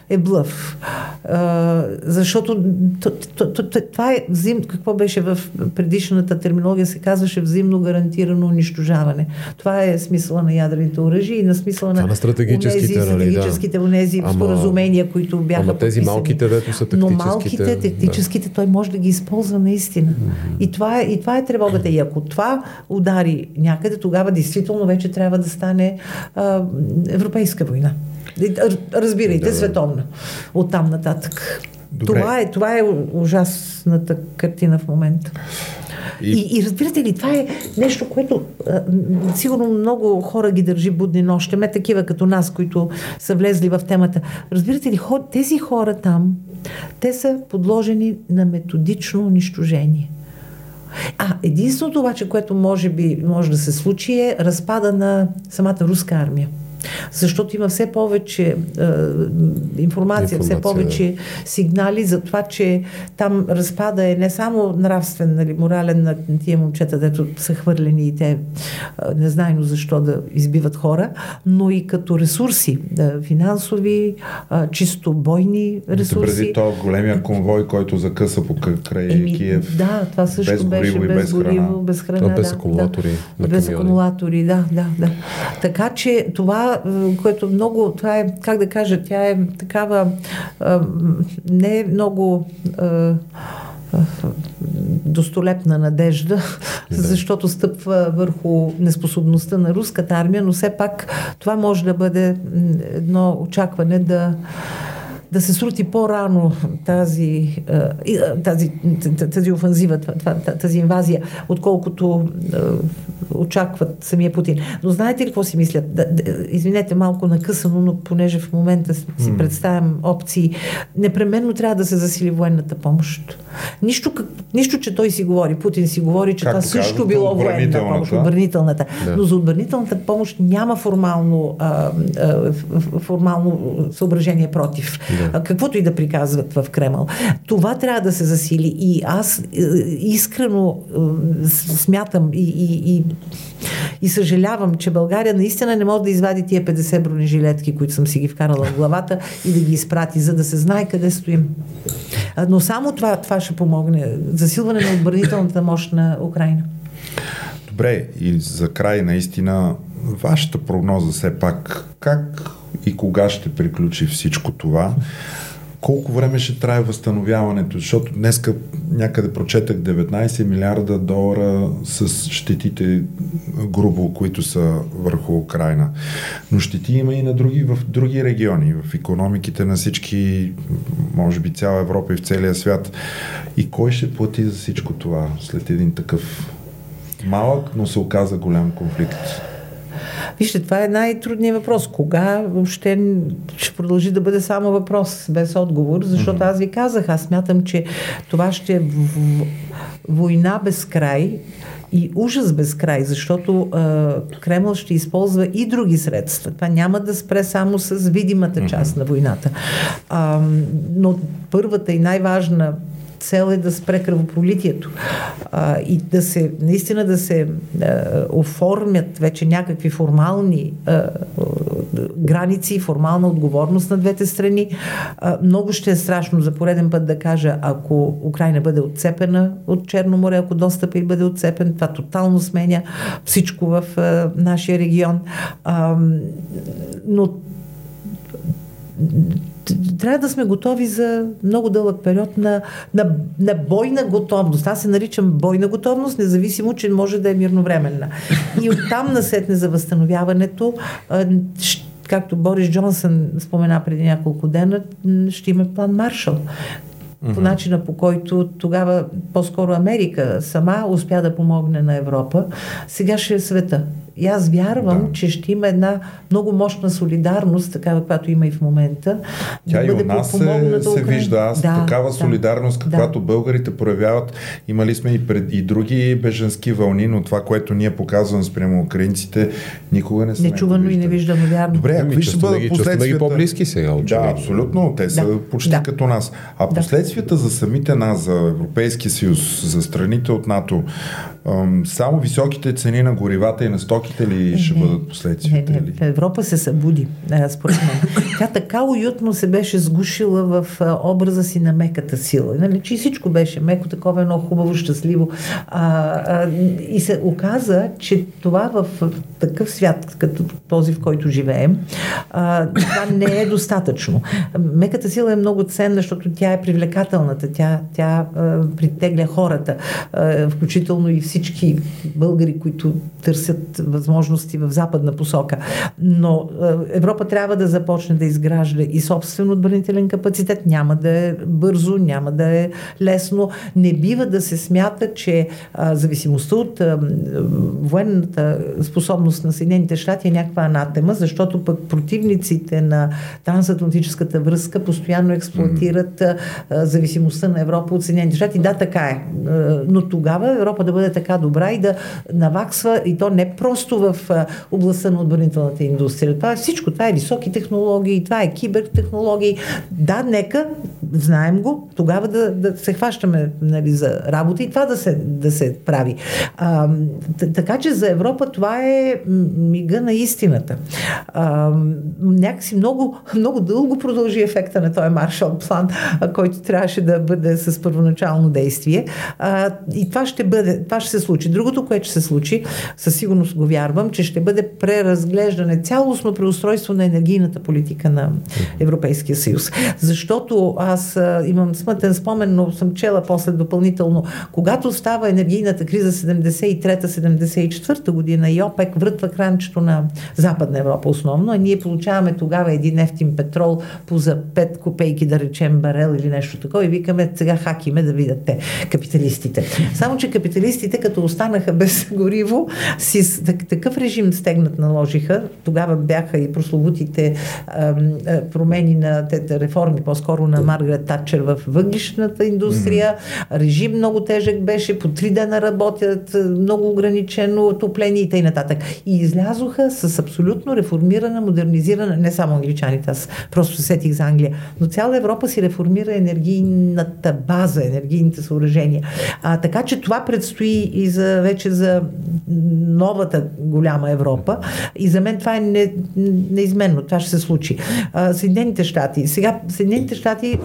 е блъв. А, защото това е взаим, какво беше в предишната терминология, се казваше взаимно гарантирано унищожаване. Това е смисъла на ядрените оръжия и на смисъла на, на стратегическите, унези, нали, да. стратегическите унези Ама- споразумения, които бяха Ама тези подписани. малките, дето са Но тактическите, малките, да. тактическите, той може да ги използва наистина. И това, е, и това е тревогата. И ако това удари някъде, тогава действително вече трябва да стане а, европейска война. Разбирайте, Да, световна. От там нататък. Добре. Това е, това е ужасната картина в момента. И- И, и разбирате ли, това е нещо, което а, сигурно много хора ги държи будни нощи, ме такива като нас, които са влезли в темата. Разбирате ли, хо- тези хора там, те са подложени на методично унищожение. А, единственото обаче, което може би може да се случи е разпада на самата руска армия. Защото има все повече е, информация, Информация, все повече сигнали за това, че там разпада е не само нравствен, нали, морален на тия момчета, дето са хвърлени и те а, незнайно защо да избиват хора, но и като ресурси, да, финансови, а, чисто бойни ресурси. Преди то големия конвой, който закъса по край- Еми, Киев. Да, това също без беше без без гориво, храна. без храна. Това без да, акумулатори да. на Без камиони. акумулатори, да, да, да. Така че това, което много, това е, как да кажа, тя е такава а, не е много а, достолепна надежда, Да. защото стъпва върху неспособността на руската армия, но все пак това може да бъде едно очакване да да се срути по-рано тази, и, а, тази, тази офанзива, тази инвазия, отколкото а, очакват самия Путин. Но знаете ли какво си мислят? Извинете малко накъсано, но понеже в момента си представям опции, непременно трябва да се засили военната помощ. Нищо, нищо че той си говори, Путин си говори, че Както това също казвате, било военна помощ, отбранителната. Да. Но за отбранителната помощ няма формално, а, а, формално съображение против. Да. каквото и да приказват в Кремъл. Това трябва да се засили и аз е, искрено е, смятам и, и, и, и съжалявам, че България наистина не може да извади тия 50 бронежилетки, които съм си ги вкарала в главата и да ги изпрати, за да се знае къде стоим. Но само това, това ще помогне. Засилване на отбранителната мощ на Украина. Добре, и за край наистина, вашата прогноза все пак, как и кога ще приключи всичко това? Колко време ще трае възстановяването? Защото днеска някъде прочетах 19 милиарда долара с щетите грубо, които са върху Украина. Но щети има и на други, в други региони, в економиките на всички, може би цяла Европа и в целия свят. И кой ще плати за всичко това след един такъв малък, но се оказа голям конфликт? Вижте, това е най-трудният въпрос. Кога въобще ще продължи да бъде само въпрос без отговор? Защото аз ви казах, аз смятам, че това ще е война без край и ужас без край, защото а, Кремъл ще използва и други средства. Това няма да спре само с видимата част на войната. А, но първата и най-важна цел е да спре кръвопролитието а, и да се, наистина да се а, оформят вече някакви формални а, граници, формална отговорност на двете страни. А, много ще е страшно за пореден път да кажа, ако Украина бъде отцепена от Черно море, ако достъпът и бъде отцепен, това тотално сменя всичко в а, нашия регион. А, но трябва да сме готови за много дълъг период на, на, на бойна готовност. Аз се наричам бойна готовност, независимо, че може да е мирновременна. И оттам насетне за възстановяването както Борис Джонсън спомена преди няколко дена, ще има план Маршал, mm-hmm. по начина по който тогава по-скоро Америка сама успя да помогне на Европа, сега ще е света. И аз вярвам, да. че ще има една много мощна солидарност, такава, каквато има и в момента. Тя да и у нас се, се вижда. Аз да, такава да, солидарност, каквато да. българите проявяват, имали сме и, пред, и други беженски вълни, но това, което ние показваме спрямо украинците, никога не сме Нечувано и не виждаме, вярно. Добре, ами, какви ще бъдат последствията? ги по-близки сега, очевидно. Да, абсолютно. Те са да. почти да. като нас. А последствията за самите нас, за Европейския съюз, за страните от НАТО, само високите цени на горивата и на стоките ли не, ще бъдат последствията? Не, не. Европа се събуди, според мен. Тя така уютно се беше сгушила в образа си на меката сила. Нали, че всичко беше меко, такова едно хубаво, щастливо. А, а, и се оказа, че това в такъв свят, като този, в който живеем, а, това не е достатъчно. Меката сила е много ценна, защото тя е привлекателната, тя, тя а, притегля хората, а, включително и всички българи, които търсят възможности в западна посока. Но е, Европа трябва да започне да изгражда и собствен отбранителен капацитет. Няма да е бързо, няма да е лесно. Не бива да се смята, че а, зависимостта от а, военната способност на Съединените щати е някаква анатема, защото пък противниците на трансатлантическата връзка постоянно експлуатират зависимостта на Европа от Съединените щати. Да, така е. Но тогава Европа да бъде така добра и да наваксва и то не просто в областта на отбранителната индустрия. Това е всичко. Това е високи технологии, това е кибертехнологии. Да, нека, знаем го, тогава да, да се хващаме нали, за работа и това да се, да се прави. А, така че за Европа това е мига на истината. А, някакси много, много дълго продължи ефекта на този маршал план, който трябваше да бъде с първоначално действие. А, и това ще бъде, това ще се случи. Другото, което ще се случи, със сигурност го вярвам, че ще бъде преразглеждане, цялостно преустройство на енергийната политика на Европейския съюз. Защото аз имам смътен спомен, но съм чела после допълнително, когато става енергийната криза 73-74 година и ОПЕК врътва кранчето на Западна Европа основно, а ние получаваме тогава един нефтин петрол по за 5 копейки, да речем, барел или нещо такова и викаме сега хакиме да видят те, капиталистите. Само, че капиталистите като останаха без гориво, си, такъв режим стегнат наложиха. Тогава бяха и прословутите промени на тези реформи, по-скоро на Маргарет Татчер в въглишната индустрия, режим много тежък беше, по три дена работят, много ограничено отопление и т.н. И излязоха с абсолютно реформирана, модернизирана, не само англичаните, аз просто се сетих за Англия, но цяла Европа си реформира енергийната база, енергийните съоръжения. А, така че това предстои и за вече за новата голяма Европа. И за мен това е не, неизменно. Това ще се случи. А, Съединените щати. Сега, Съединените щати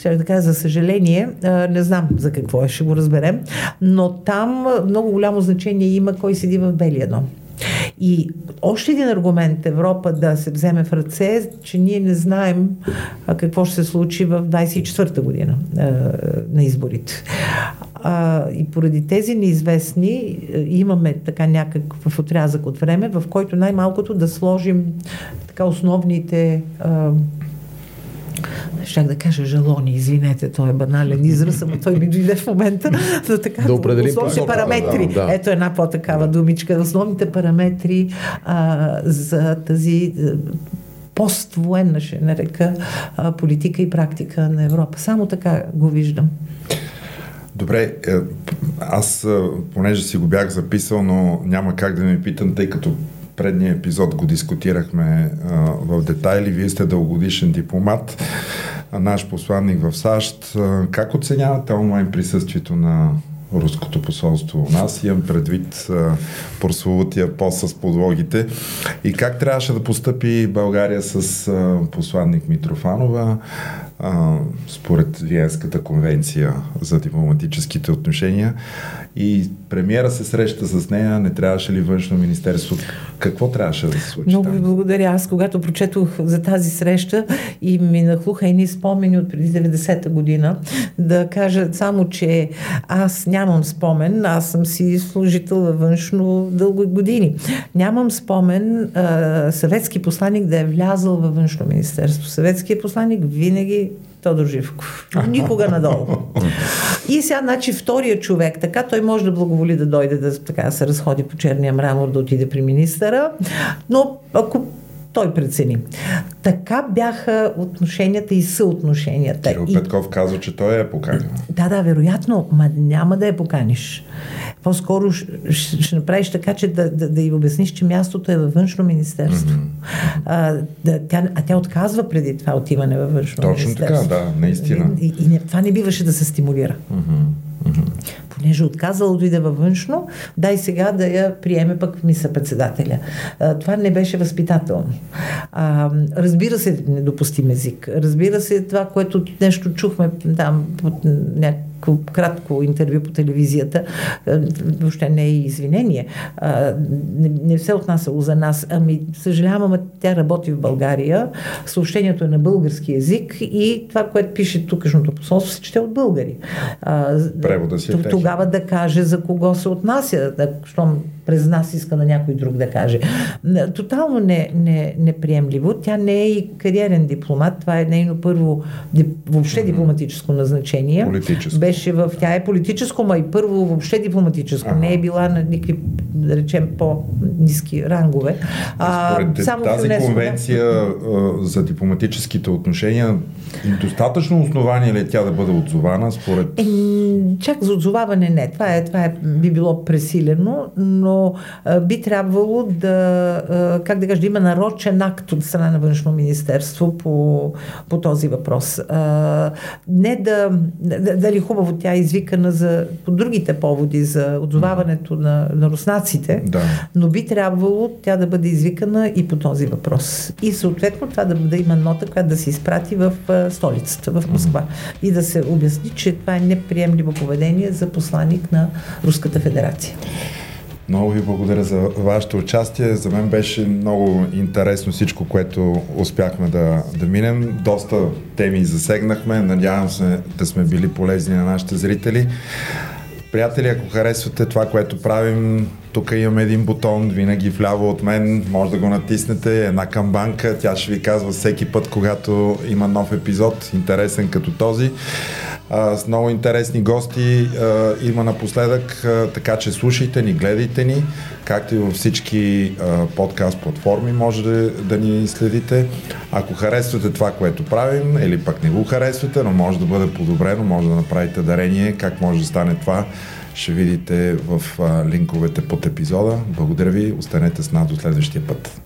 ще да кажа, за съжаление, не знам за какво е, ще го разберем, но там много голямо значение има кой седи в Белия дом. И още един аргумент Европа да се вземе в ръце че ние не знаем какво ще се случи в 24-та година на изборите. И поради тези неизвестни имаме така някакъв отрязък от време, в който най-малкото да сложим така основните щях да кажа жалони, извинете, той е банален израз, ама той ми дойде в момента, но така, да основните параметри. Да, да. Ето една по-такава думичка. Основните параметри а, за тази поствоенна, ще нарека, а, политика и практика на Европа. Само така го виждам. Добре, е, аз понеже си го бях записал, но няма как да ми питам, тъй като предния епизод го дискутирахме а, в детайли. Вие сте дългогодишен дипломат, наш посланник в САЩ. Как оценявате онлайн присъствието на руското посолство у нас. Имам предвид прословутия пост с подлогите. И как трябваше да постъпи България с а, посланник Митрофанова а, според Виенската конвенция за дипломатическите отношения и премиера се среща с нея, не трябваше ли външно министерство? Какво трябваше да се случи Много ви благодаря. Аз когато прочетох за тази среща и ми нахлуха едни спомени от преди 90-та година, да кажа само, че аз нямам спомен, аз съм си служител във външно дълго години. Нямам спомен а, съветски посланник да е влязъл във външно министерство. Съветският посланник винаги Тодор Живков. Никога надолу. И сега, значи, втория човек, така той може да благоволи да дойде да така, се разходи по черния мрамор, да отиде при министъра, но ако той прецени. Така бяха отношенията и съотношенията. Кирил Петков казва, че той е поканил. Да, да, вероятно, ма няма да я поканиш. По-скоро ще, ще направиш така, че да, да, да й обясниш, че мястото е във външно министерство. Mm-hmm. А, да, тя, а тя отказва преди това отиване във външно Точно министерство. Точно така, да, наистина. И, и, и това не биваше да се стимулира. Mm-hmm. Mm-hmm. Понеже отказала да иде във външно, дай сега да я приеме пък миса председателя. Това не беше възпитателно. А, разбира се, недопустим език. Разбира се, това, което нещо чухме там под някакъв кратко интервю по телевизията, въобще не е извинение. Не, не се отнасяло за нас. Ами, съжалявам, тя работи в България, съобщението е на български язик и това, което пише тукашното посолство, се чете от българи. Превода си е Тогава да каже за кого се отнася, щом през нас иска на някой друг да каже. Тотално не, не, неприемливо. Тя не е и кариерен дипломат. Това е нейно първо въобще дипломатическо назначение. Политическо. Беше в... Тя е политическо, ма и първо въобще дипломатическо. Ага. Не е била на никакви, да речем, по-низки рангове. А, Според само тази ЮНЕСКО, конвенция да. за дипломатическите отношения достатъчно основание ли е тя да бъде отзована според... Е, чак за отзоваване не. Това, е, това е, би било пресилено, но би трябвало да, как да кажа, да има нарочен акт от страна на външно министерство по, по този въпрос. Не да, дали хубаво тя е извикана за, по другите поводи за отзоваването на, на руснаците, да. но би трябвало тя да бъде извикана и по този въпрос. И съответно това да, да има нота, която да се изпрати в столицата, в Москва. И да се обясни, че това е неприемливо поведение за посланник на Руската федерация. Много ви благодаря за вашето участие. За мен беше много интересно всичко, което успяхме да, да минем. Доста теми засегнахме. Надявам се да сме били полезни на нашите зрители. Приятели, ако харесвате това, което правим, Тук имаме един бутон, винаги вляво от мен, може да го натиснете, една камбанка, тя ще ви казва всеки път, когато има нов епизод, интересен като този. С много интересни гости има напоследък, така че слушайте ни, гледайте ни, както и във всички подкаст платформи може да, да ни следите. Ако харесвате това, което правим, или пък не го харесвате, но може да бъде подобрено, може да направите дарение, как може да стане това, ще видите в линковете под епизода. Благодаря ви, останете с нас до следващия път.